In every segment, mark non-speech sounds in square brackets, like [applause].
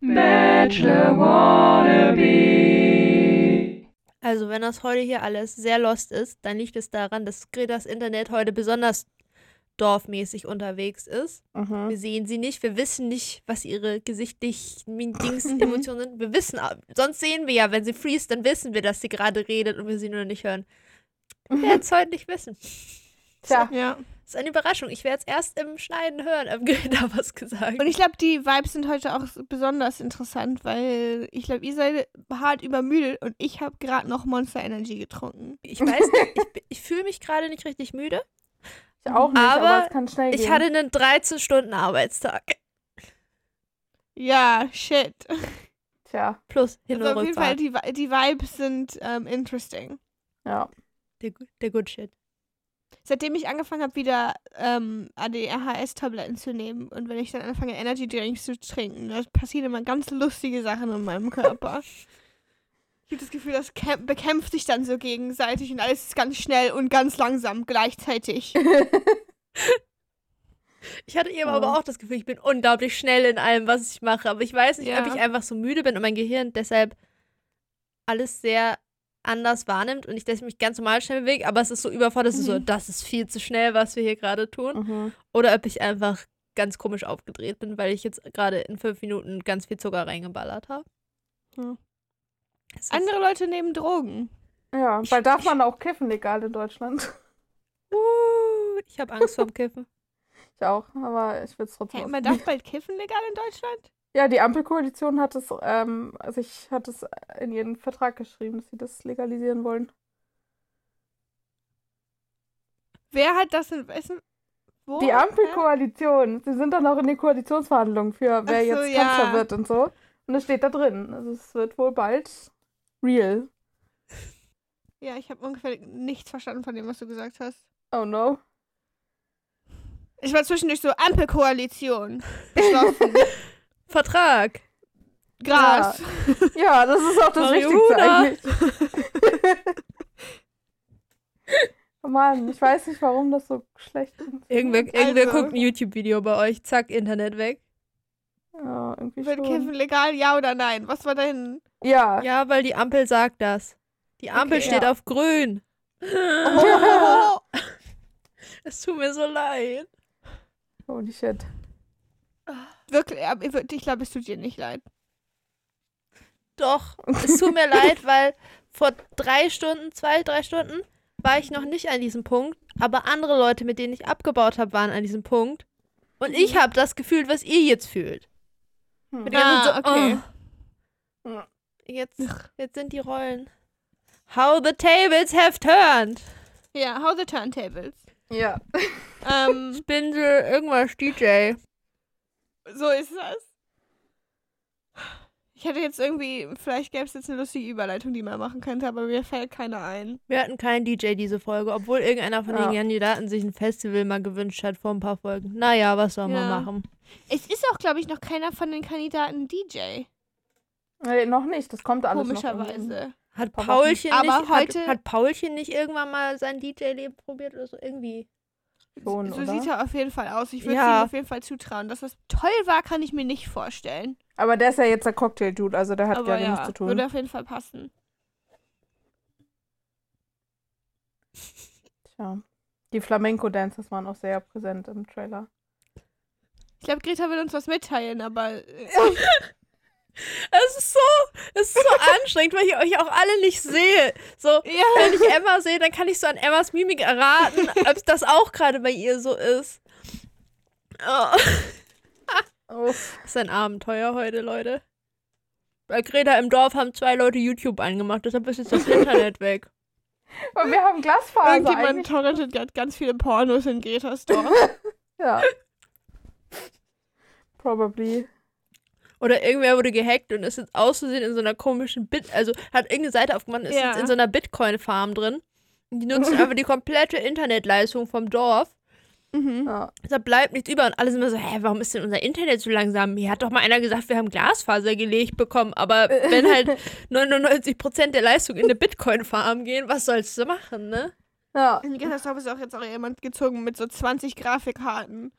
Bachelor Wannabe. Also, wenn das heute hier alles sehr lost ist, dann liegt es daran, dass Gretas Internet heute besonders dorfmäßig unterwegs ist. Mhm. Wir sehen sie nicht, wir wissen nicht, was ihre gesichtlichen [laughs] Dings, Emotionen sind. Wir wissen, sonst sehen wir ja, wenn sie freeze, dann wissen wir, dass sie gerade redet und wir sie nur nicht hören. Wir [laughs] werden es heute nicht wissen. Tja, Ja. Das ist eine Überraschung. Ich werde es erst im Schneiden hören. Greta [laughs] hat was gesagt. Und ich glaube, die Vibes sind heute auch besonders interessant, weil ich glaube, ihr seid hart übermüdet und ich habe gerade noch Monster Energy getrunken. Ich weiß nicht, ich, ich fühle mich gerade nicht richtig müde. ich auch nicht, aber, Aber es kann schnell Ich gehen. hatte einen 13-Stunden-Arbeitstag. Ja, shit. Tja, Plus Hin- Also und auf jeden Fall, die, die Vibes sind ähm, interesting. ja. Der, der Good Shit. Seitdem ich angefangen habe, wieder ähm, ADHS-Tabletten zu nehmen und wenn ich dann anfange, Energy Drinks zu trinken, da passieren immer ganz lustige Sachen in meinem Körper. Ich habe das Gefühl, das kämp- bekämpft sich dann so gegenseitig und alles ist ganz schnell und ganz langsam gleichzeitig. [laughs] Ich hatte eben Ja. aber auch das Gefühl, ich bin unglaublich schnell in allem, was ich mache. Aber ich weiß nicht, ob Ja. ich einfach so müde bin und mein Gehirn deshalb alles sehr anders wahrnimmt und ich deswegen mich ganz normal schnell bewege, aber es ist so überfordert, es ist so, Mhm. das ist viel zu schnell, was wir hier gerade tun. Mhm. Oder ob ich einfach ganz komisch aufgedreht bin, weil ich jetzt gerade in fünf Minuten ganz viel Zucker reingeballert habe. Hm. Ist- Andere Leute nehmen Drogen. Ja, weil darf [laughs] man auch kiffen legal in Deutschland. Uh, ich habe Angst vorm [laughs] Kiffen. Ich auch, aber ich will es trotzdem Hey, man darf bald kiffen legal in Deutschland? Ja, die Ampelkoalition hat es, ähm, sich hat es in ihren Vertrag geschrieben, dass sie das legalisieren wollen. Wer hat das in wessen? Wo? Die Ampelkoalition, sie sind doch noch in den Koalitionsverhandlungen für wer so, jetzt ja. Kanzler wird und so. Und das steht da drin. Also es wird wohl bald real. Ja, ich habe ungefähr nichts verstanden von dem, was du gesagt hast. Oh no. Ich war zwischendurch so Ampelkoalition. Beschlossen. [laughs] Vertrag. Gras. [laughs] Ja, das ist auch das Wichtigste Marihuana. eigentlich. [laughs] oh Mann, ich weiß nicht, warum das so schlecht ist. Irgendwer, irgendwer Also. guckt ein YouTube-Video bei euch, zack, Internet weg. Ja, irgendwie Wird schon. Kiffen legal, ja oder nein? Was war dein... Ja. Ja, weil die Ampel sagt das. Die Ampel Okay, steht ja. auf grün. Oh. [laughs] Es tut mir so leid. Holy shit. Wirklich, aber ich glaube, es tut dir nicht leid. Doch, es tut mir [laughs] leid, weil vor drei Stunden, zwei, drei Stunden war ich noch nicht an diesem Punkt, aber andere Leute, mit denen ich abgebaut habe, waren an diesem Punkt. Und ich habe das gefühlt, was ihr jetzt fühlt. Hm. Anderen Ah, so, okay. oh. Jetzt, jetzt sind die Rollen. How the tables have turned. Ja, how the turntables. Ja. ähm, Spindel, irgendwas DJ. So ist das. Ich hätte jetzt irgendwie, vielleicht gäbe es jetzt eine lustige Überleitung, die man machen könnte, aber mir fällt keine ein. Wir hatten keinen DJ diese Folge, obwohl irgendeiner von Ja. den Kandidaten sich ein Festival mal gewünscht hat vor ein paar Folgen. Naja, was soll man Ja. machen? Es ist auch, glaube ich, noch keiner von den Kandidaten DJ. Nee, noch nicht. Das kommt alles. Komischerweise. Hat Paulchen, Aber nicht, heute- hat, hat Paulchen nicht irgendwann mal sein DJ-Leben probiert oder so? Irgendwie. Schon, so oder? sieht er auf jeden Fall aus. Ich würde Ja. ihm auf jeden Fall zutrauen. Dass das toll war, kann ich mir nicht vorstellen. Aber der ist ja jetzt der Cocktail-Dude, also der hat aber gerne ja, nichts zu tun. würde auf jeden Fall passen. Tja. Die Flamenco-Dancers waren auch sehr präsent im Trailer. Ich glaube, Greta will uns was mitteilen, aber äh, [laughs] Es ist so, es ist so [laughs] anstrengend, weil ich euch auch alle nicht sehe. So, ja. wenn ich Emma sehe, dann kann ich so an Emmas Mimik erraten, [laughs] ob das auch gerade bei ihr so ist. Oh. Uff. Das ist ein Abenteuer heute, Leute. Bei Greta im Dorf haben zwei Leute YouTube angemacht, deshalb ist jetzt das [laughs] Internet weg. Und wir haben Glasfaser Irgendjemand torrentet gerade ganz viele Pornos in Gretas Dorf. Ja. Probably. Oder irgendwer wurde gehackt und ist jetzt aus Versehen in so einer komischen Bit, also hat irgendeine Seite aufgemacht und ist Ja. jetzt in so einer Bitcoin-Farm drin. Und die nutzen [laughs] einfach die komplette Internetleistung vom Dorf. mhm. Ja. Da bleibt nichts über und alle sind immer so, hä, warum ist denn unser Internet so langsam? Hier hat doch mal einer gesagt, wir haben Glasfaser gelegt bekommen, aber [laughs] wenn halt 99% der Leistung in eine Bitcoin-Farm gehen, was sollst du machen, ne? Ja. In Dorf ist auch jetzt auch jemand gezogen mit so 20 Grafikkarten.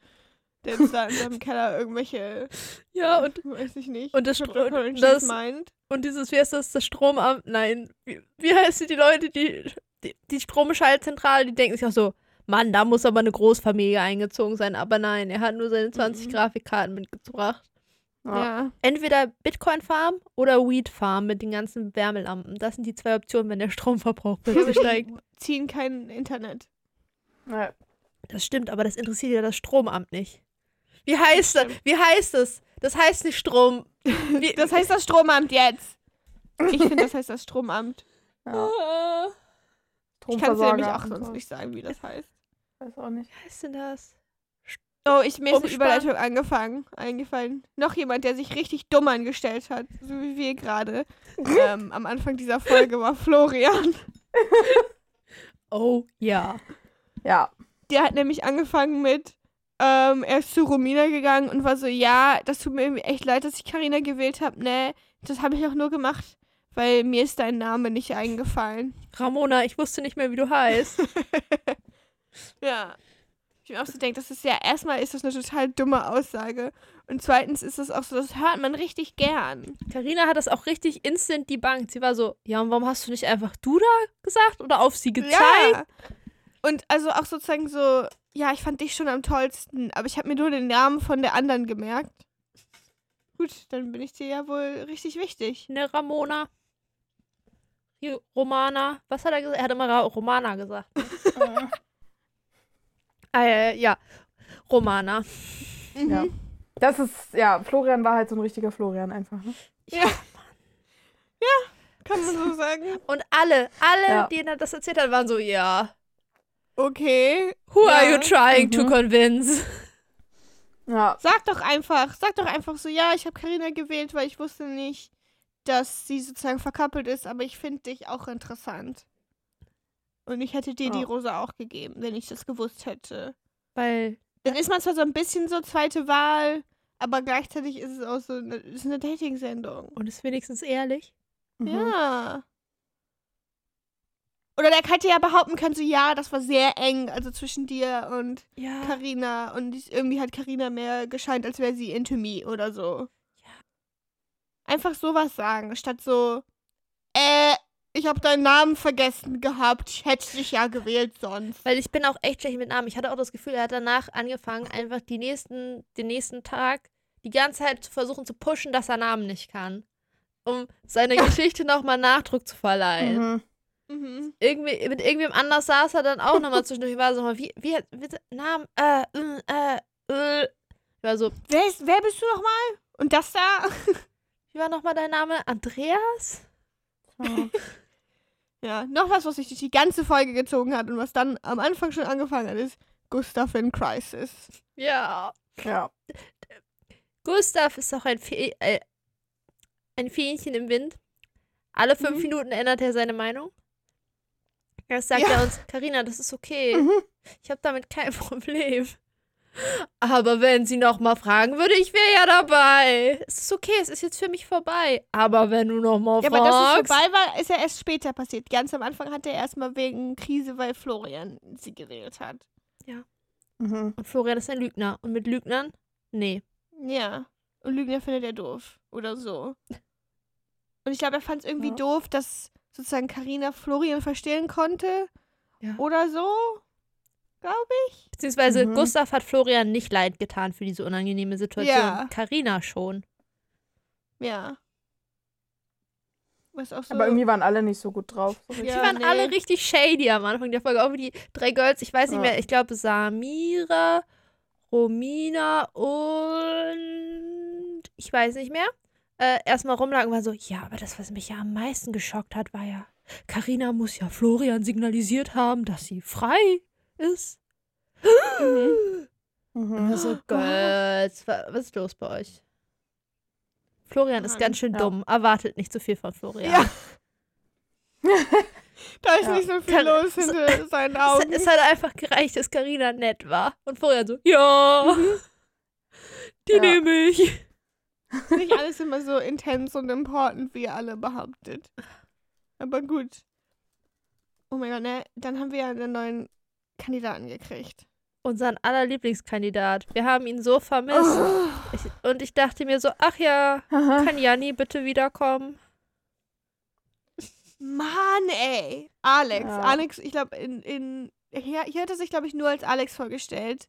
Der jetzt da in seinem Keller irgendwelche, [laughs] Ja, und, [laughs] weiß ich nicht, Und das Stro- Cryptocurrencies das- meint. und dieses, wie heißt das, das Stromamt, nein, wie, wie heißen die Leute, die, die, die Stromschaltzentrale, die denken sich auch so, Mann, da muss aber eine Großfamilie eingezogen sein. Aber nein, er hat nur seine 20 Mhm. Grafikkarten mitgebracht. Ja. Ja. Entweder Bitcoin Farm oder Weed Farm mit den ganzen Wärmelampen. Das sind die zwei Optionen, wenn der Stromverbrauch plötzlich [laughs] steigt. Ziehen kein Internet. Ja. Das stimmt, aber das interessiert ja das Stromamt nicht. Wie heißt das? Wie heißt es? Das heißt nicht Strom. Wie, [laughs] Das heißt das Stromamt jetzt. Ich finde, das heißt das Stromamt. ja. Ah, Ich kann es nämlich auch sonst so. nicht sagen, wie das heißt. Weiß auch nicht. wie heißt denn das? Oh, ich mir ist eine. Überleitung angefangen, eingefallen. Noch jemand, der sich richtig dumm angestellt hat, so wie wir gerade. [laughs] ähm, am Anfang dieser Folge war Florian. [laughs] Oh ja. Ja. Der hat nämlich angefangen mit, ähm, er ist zu Romina gegangen und war so, ja, das tut mir echt leid, dass ich Karina gewählt habe. Nee, das habe ich auch nur gemacht, weil mir ist dein Name nicht eingefallen. Ramona, ich wusste nicht mehr, wie du heißt. [laughs] Ja. Ich mir auch so denke, das ist ja, erstmal ist das eine total dumme Aussage. Und zweitens ist das auch so, das hört man richtig gern. Karina hat das auch richtig instant debunked. Sie war so, ja, und warum hast du nicht einfach du da gesagt oder auf sie gezeigt? Ja. Und also auch sozusagen so, ja, ich fand dich schon am tollsten, aber ich habe mir nur den Namen von der anderen gemerkt. Gut, dann bin ich dir ja wohl richtig wichtig. Ne, Ramona. Romana. Was hat er gesagt? Er hat immer Ra Romana gesagt. [laughs] Äh, ja. Romana. Ja. Das ist, ja, Florian war halt so ein richtiger Florian einfach. Ne? Ja. Kann man so sagen. Und alle, alle, Ja. denen er das erzählt hat, waren so, ja. Okay. Who Ja. are you trying to Mhm. convince? Ja. Sag doch einfach, sag doch einfach so, ja, ich habe Karina gewählt, weil ich wusste nicht, dass sie sozusagen verkappelt ist, aber ich finde dich auch interessant. Und ich hätte dir die Ja. Rose auch gegeben, wenn ich das gewusst hätte. Weil, Dann ist man zwar so ein bisschen so zweite Wahl, aber gleichzeitig ist es auch so eine, ist eine Dating-Sendung. und ist wenigstens ehrlich. Mhm. Ja. Oder der hätte ja behaupten können, so ja, das war sehr eng, also zwischen dir und Ja. Karina und ich- irgendwie hat Karina mehr gescheint, als wäre sie into me oder so. Ja. Einfach sowas sagen, statt so, äh, ich habe deinen Namen vergessen gehabt, ich hätte dich ja gewählt sonst. Weil ich bin auch echt schlecht mit Namen. Ich hatte auch das Gefühl, er hat danach angefangen, einfach die nächsten, den nächsten Tag die ganze Zeit zu versuchen zu pushen, dass er Namen nicht kann. Um seiner [laughs] Geschichte nochmal Nachdruck zu verleihen. Mhm. Mhm. Irgendwie, mit irgendwem anders saß er dann auch nochmal [laughs] zwischendurch. Ich war so, wie, wie, wie, Namen, äh, äh, äh. Ich war so, Wer, ist, wer bist du nochmal? Und das da? [laughs] wie war nochmal dein Name? Andreas? Ja. [laughs] Ja, noch was, was sich durch die ganze Folge gezogen hat und was dann am Anfang schon angefangen hat, ist Gustav in Crisis. Ja. ja. Gustav ist auch ein, Fe äh, ein Fähnchen im Wind. Alle fünf Mhm. Minuten ändert er seine Meinung. Erst sagt Ja. er uns, Karina, das ist okay. Mhm. Ich habe damit kein [laughs] Problem. Aber wenn sie noch mal fragen würde, ich wäre ja dabei. Es ist okay, es ist jetzt für mich vorbei. Aber wenn du noch mal Ja, aber dass es fragst. vorbei war, ist ja erst später passiert. Ganz am Anfang hat er erstmal wegen Krise, weil Florian sie gewählt hat. Mhm. Und Florian ist ein Lügner. Und mit Lügnern? Nee. Ja. Und Lügner findet er doof. Oder so. [laughs] Und ich glaube, er fand es irgendwie Ja. doof, dass sozusagen Karina Florian verstehen konnte. Ja. Oder so. Glaube ich. Beziehungsweise Mhm. Gustav hat Florian nicht leid getan für diese unangenehme Situation. Ja. Karina schon. Ja. Was auch so. Aber irgendwie waren alle nicht so gut drauf. So richtig. Die Ja, waren nee. alle richtig shady am Anfang der Folge. Auch wie die drei Girls, ich weiß nicht Ja. mehr, ich glaube Samira, Romina und ich weiß nicht mehr. Äh, erstmal rumlagen und war so, ja, aber das, was mich ja am meisten geschockt hat, war ja, Karina muss ja Florian signalisiert haben, dass sie frei ist. Mhm. Mhm. so, [gasps] wa- was ist los bei euch? Florian ist Mann, ganz schön ja. dumm. Erwartet nicht zu viel von Florian. Ja. [laughs] [laughs] Da ist Ja. nicht so viel Kann- los hinter [laughs] seinen Es, Augen. es hat einfach gereicht, dass Karina nett war. Und Florian so, ja, die Ja. nehme ich. Nicht alles immer so intens und important, wie ihr alle behauptet. Aber gut. Oh mein Gott, ne? Dann haben wir ja einen neuen Kandidaten gekriegt. unseren aller Lieblingskandidat. Wir haben ihn so vermisst. Oh. Ich, und ich dachte mir so, ach ja, Aha. kann Janni bitte wiederkommen? Mann, ey. Alex. Ja. Alex, ich glaube, in, in hier, hier hat er sich, glaube ich, nur als Alex vorgestellt.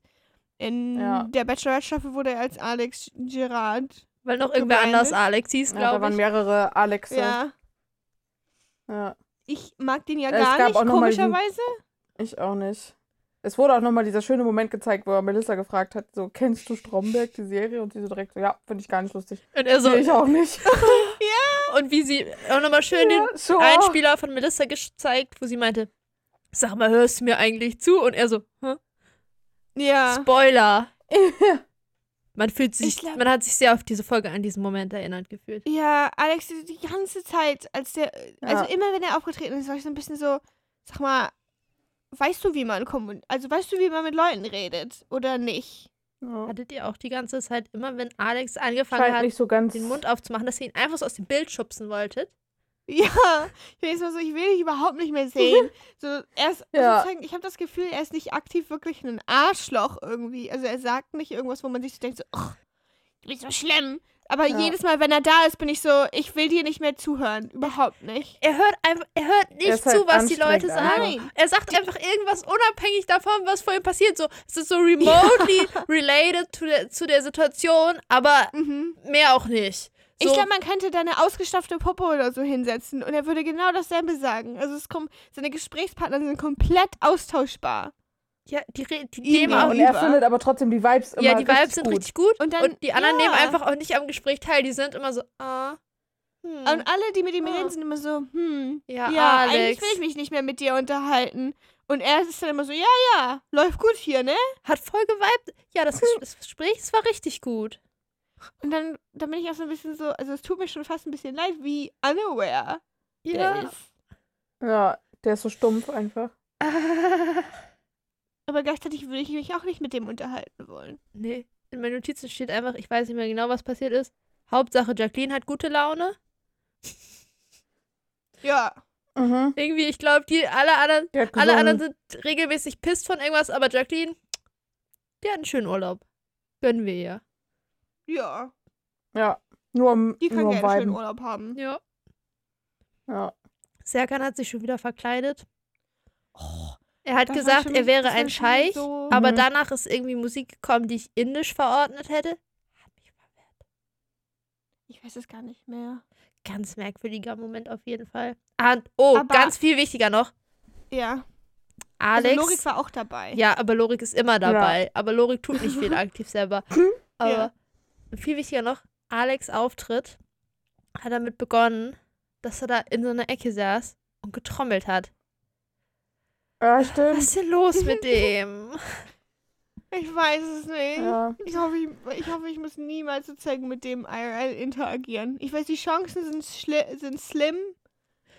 In Ja. der Bachelorette-Staffel wurde er als Alex Gerard. Weil noch irgendwer Gemeinde. anders Alex hieß, Ja, da glaube waren ich. mehrere Alexe. Ja. Ja, Ich mag den ja Es gar nicht, komischerweise. ich auch nicht. Es wurde auch nochmal dieser schöne Moment gezeigt, wo er Melissa gefragt hat, so, kennst du Stromberg, die Serie? Und sie so direkt so, ja, finde ich gar nicht lustig. Und er so, Nee, ich auch nicht. [laughs] und wie sie auch nochmal schön den so. Einspieler von Melissa gezeigt, wo sie meinte, sag mal, hörst du mir eigentlich zu? Und er so, Hä? Ja. Spoiler. [laughs] Man fühlt sich, Ich glaub- man hat sich sehr auf diese Folge an diesen Moment erinnert gefühlt. Ja, Alex, die die ganze Zeit, als der, also Ja. immer wenn er aufgetreten ist, war ich so ein bisschen so, sag mal, weißt du, wie man kommun also weißt du, wie man mit Leuten redet oder nicht? Ja. Hattet ihr auch die ganze Zeit immer, wenn Alex angefangen Scheint hat, nicht so ganz. den Mund aufzumachen, dass ihr ihn einfach so aus dem Bild schubsen wolltet? Ja, ich bin jetzt mal so, ich will dich überhaupt nicht mehr sehen. [laughs] So, er ist, Ja. sozusagen, ich habe das Gefühl, er ist nicht aktiv wirklich ein Arschloch irgendwie. Also er sagt nicht irgendwas, wo man sich so denkt, so, ach, du bist so schlimm. Aber Ja. jedes Mal, wenn er da ist, bin ich so, ich will dir nicht mehr zuheren. Überhaupt nicht. Er hört einfach, er hört nicht halt zu, was die Leute einfach. sagen. Nein. Er sagt einfach irgendwas unabhängig davon, was vor ihm passiert. So, es ist so [laughs] remotely related to der, zu der Situation, aber Mhm. mehr auch nicht. So, Ich glaube, man könnte da eine ausgestopfte Puppe oder so hinsetzen und er würde genau dasselbe sagen. Also es kommt, seine Gesprächspartner sind komplett austauschbar. ja, die, die nehmen auch, und er findet aber trotzdem die Vibes immer ja, die Vibes sind gut. richtig gut. Und dann- und die anderen ja. nehmen einfach auch nicht am Gespräch teil. Die sind immer so, ah, hm. Und alle, die mit ihm Ah. reden, sind immer so, hm, Ja, ja, Alex. eigentlich will ich mich nicht mehr mit dir unterhalten. Und er ist dann immer so, ja, ja, läuft gut hier, ne? Hat voll geweibt. Ja, das, das Gespräch das war richtig gut. Und dann, dann bin ich auch so ein bisschen so, also es tut mir schon fast ein bisschen leid, wie unaware der Ja. ist. Ja, der ist so stumpf einfach. [laughs] Aber gleichzeitig würde ich mich auch nicht mit dem unterhalten wollen. nee, in meinen Notizen steht einfach, ich weiß nicht mehr genau, was passiert ist. Hauptsache, Jacqueline hat gute Laune. [laughs] Ja. Mhm. Irgendwie, ich glaube, die alle anderen, Der alle gesungen. anderen sind regelmäßig pisst von irgendwas, aber Jacqueline, die hat einen schönen Urlaub. Gönnen wir ihr. Ja. Ja, nur um, Die kann nur gerne schönen. Urlaub haben. Ja. Ja. Serkan hat sich schon wieder verkleidet. er hat gesagt, er wäre ein Scheich, so- aber Mhm. danach ist irgendwie Musik gekommen, die ich indisch verordnet hätte. Hat mich verwirrt. Ich weiß es gar nicht mehr. Ganz merkwürdiger Moment auf jeden Fall. Ah, und- oh, Aber- ganz viel wichtiger noch. Ja. Alex. Also Lorik war auch dabei. ja, aber Lorik ist immer dabei. Aber Lorik tut nicht viel aktiv selber. [laughs] Aber Ja. Viel wichtiger noch, Alex Auftritt hat damit begonnen, dass er da in so einer Ecke saß und getrommelt hat. Ja, Was stimmt. ist denn los mit [laughs] dem? Ich weiß es nicht. Ja. Ich hoffe ich, ich hoffe, ich muss niemals sozusagen mit dem IRL interagieren. Ich weiß, die Chancen sind, sind slim,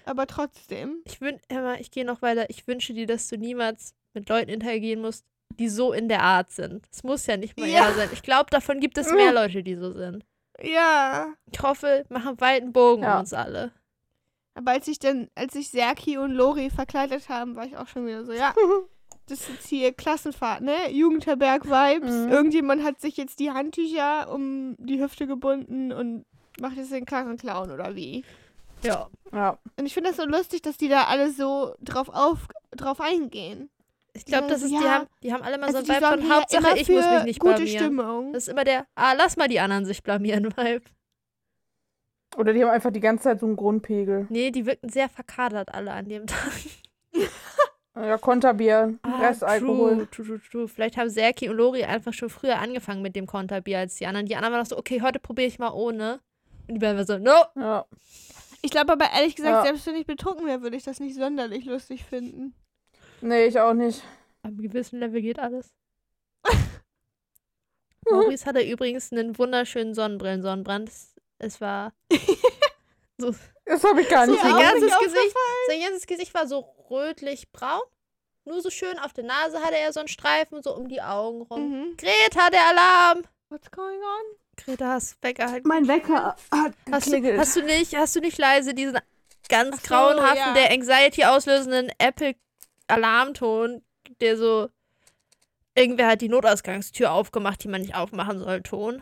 aber trotzdem. Ich wün Emma, ich gehe noch weiter. Ich wünsche dir, dass du niemals mit Leuten interagieren musst, die so in der Art sind. Es muss ja nicht mal Ja. sein. Ich glaube, davon gibt es mehr Leute, die so sind. Ja. Ich hoffe, machen einen weiten Bogen Ja. um uns alle. Aber als ich dann, als sich Serki und Lori verkleidet haben, war ich auch schon wieder so, ja, [laughs] das ist jetzt hier Klassenfahrt, ne? Jugendherberg-Vibes. Mhm. Irgendjemand hat sich jetzt die Handtücher um die Hüfte gebunden und macht jetzt den Klassenclown oder wie? Ja. Ja. Und ich finde das so lustig, dass die da alle so drauf, auf, drauf eingehen. Ich glaube, das ist, die, Ja. haben, die haben alle mal Also so die einen Vibe von Hauptsache, ich muss mich nicht gute blamieren. Stimmung. Das ist immer der, ah, lass mal die anderen sich blamieren, Vibe. Oder die haben einfach die ganze Zeit so einen Grundpegel. Nee, die wirkten sehr verkadert alle an dem [laughs] Tag. Ja, Konterbier, Restalkohol. Ah, True, true, true, true. Vielleicht haben Serki und Lori einfach schon früher angefangen mit dem Konterbier als die anderen. Die anderen waren noch so, okay, heute probiere ich mal ohne. Und die beiden waren so, no. Ja. Ich glaube aber ehrlich gesagt, Ja. selbst wenn ich betrunken wäre, würde ich das nicht sonderlich lustig finden. Nee, ich auch nicht. Am gewissen Level geht alles. [laughs] Maurice hatte übrigens einen wunderschönen Sonnenbrillen-Sonnenbrand. Es, es war. [laughs] so, Das habe ich gar nicht sein, auch gesehen. ganzes Gesicht, sein ganzes Gesicht war so rötlich-braun. Nur so schön auf der Nase hatte er so einen Streifen so um die Augen rum. Mhm. Greta, der Alarm! What's going on? Greta, hast Wecker halt. Mein Wecker hat Hast du, geklingelt. hast du nicht, hast du nicht leise diesen ganz so, grauenhaften, ja. der Anxiety auslösenden Apple Alarmton, der so irgendwer hat die Notausgangstür aufgemacht, die man nicht aufmachen soll, Ton.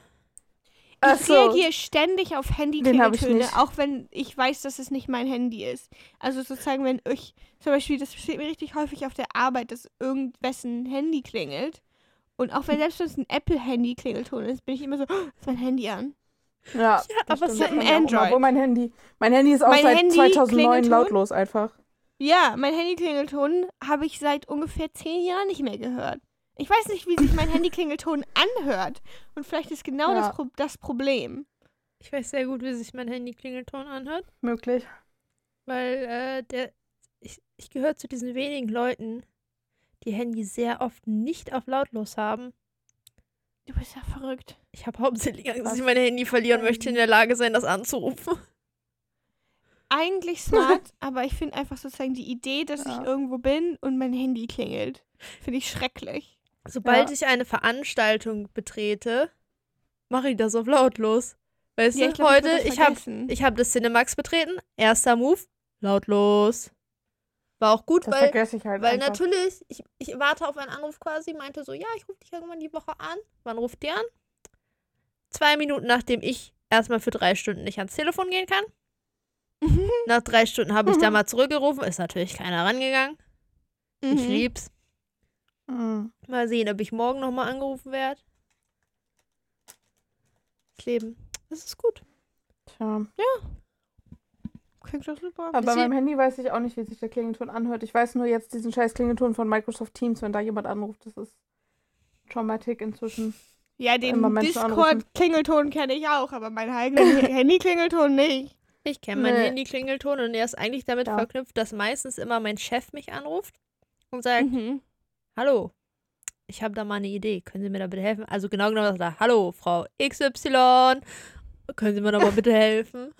Ach Ich so. reagiere ständig auf Handy-Klingeltöne, nicht. auch wenn ich weiß, dass es nicht mein Handy ist. Also sozusagen, wenn ich, zum Beispiel, das passiert mir richtig häufig auf der Arbeit, dass irgendwessen Handy klingelt. Und auch wenn selbst wenn es ein Apple-Handy-Klingelton ist, bin ich immer so, oh, ist mein Handy an. Ja, das aber es hat ein Android. Obwohl mein Handy, mein Handy ist auch Mein seit Handy 2009 Klingelton? lautlos einfach. Ja, mein Handy-Klingelton habe ich seit ungefähr zehn Jahren nicht mehr gehört. Ich weiß nicht, wie sich mein Handy-Klingelton [laughs] anhört. Und vielleicht ist genau Ja. das, Pro das Problem. Ich weiß sehr gut, wie sich mein Handy-Klingelton anhört, Möglich. weil äh, der, ich, ich gehöre zu diesen wenigen Leuten, die Handy sehr oft nicht auf lautlos haben. Du bist ja verrückt. Ich habe hauptsächlich Angst, dass ich mein Handy verliere und möchte in der Lage sein, das anzurufen. Eigentlich [laughs] smart, aber ich finde einfach sozusagen die Idee, dass Ja. ich irgendwo bin und mein Handy klingelt, finde ich schrecklich. Sobald Ja. ich eine Veranstaltung betrete, mache ich das auf lautlos. Weißt Ja, du, ich glaub, heute, ich habe ich hab das Cinemax betreten, erster Move, lautlos. War auch gut, Das weil, vergesse ich halt weil einfach. natürlich, ich, ich warte auf einen Anruf quasi, meinte so, ja, ich rufe dich irgendwann die Woche an. Wann ruft die an? Zwei Minuten, nachdem ich erstmal für drei Stunden nicht ans Telefon gehen kann. Nach drei Stunden habe ich da mal zurückgerufen, ist natürlich keiner rangegangen. Ich Mhm. lieb's. Mhm. Mal sehen, ob ich morgen nochmal angerufen werde. Das Leben. Das ist gut. Tja. Klingt doch super. Aber bei Deswegen- meinem Handy weiß ich auch nicht, wie sich der Klingelton anhört. Ich weiß nur jetzt diesen scheiß Klingelton von Microsoft Teams, wenn da jemand anruft. Das ist Traumatik inzwischen. Ja, den. Discord-Klingelton kenne ich auch, aber meinen eigenen Handy-Klingelton nicht. Ich kenne meinen Nee. Handy-Klingelton und er ist eigentlich damit Ja. verknüpft, dass meistens immer mein Chef mich anruft und sagt, Mhm. hallo, ich habe da mal eine Idee, können Sie mir da bitte helfen? Also genau genommen sagt er, hallo, Frau XY, können Sie mir da mal bitte helfen?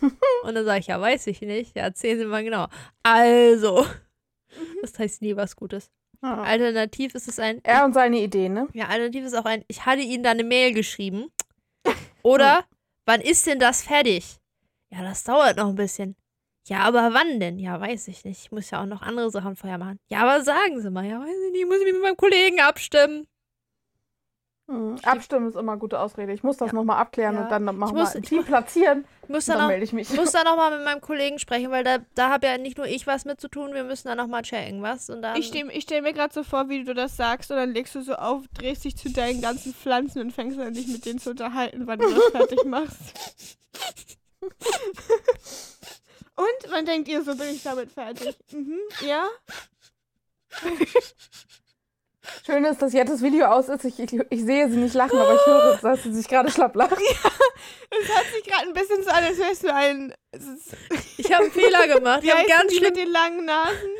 [laughs] und dann sage ich, ja, weiß ich nicht. Ja, erzählen Sie mal genau. Also, das heißt nie was Gutes. Ja. Alternativ ist es ein, Er und seine Idee, ne? ja, alternativ ist auch ein, ich hatte Ihnen da eine Mail geschrieben. Oder, [laughs] wann ist denn das fertig? Ja, das dauert noch ein bisschen. Ja, aber wann denn? Ja, weiß ich nicht. Ich muss ja auch noch andere Sachen vorher machen. Ja, aber sagen Sie mal. Ja, weiß ich nicht. Ich muss mich mit meinem Kollegen abstimmen. Mhm. Abstimmen ist immer eine gute Ausrede. Ich muss das Ja. nochmal abklären Ja. und dann machen muss- ich Team muss- platzieren. Ich muss Dann dann, melde ich mich. ich muss dann noch mal mit meinem Kollegen sprechen, weil da, da habe ja nicht nur ich was mit zu tun. Wir müssen dann noch mal checken, was? Und dann, Ich stelle ich stell mir gerade so vor, wie du das sagst, und dann legst du so auf, drehst dich zu deinen ganzen Pflanzen und fängst an, dich mit denen zu unterhalten, wann du das fertig machst. [laughs] und wann denkt ihr, so bin ich damit fertig? Mhm, ja? Schön ist, dass jetzt das Video aus ist. Ich, ich, ich sehe sie nicht lachen, aber ich höre, dass sie sich gerade schlapp lacht. Es hört sich gerade ein bisschen so an, als wärst du ein. ich habe einen Fehler gemacht. Wie Ich habe ganz die schlimm. mit den langen Nasen?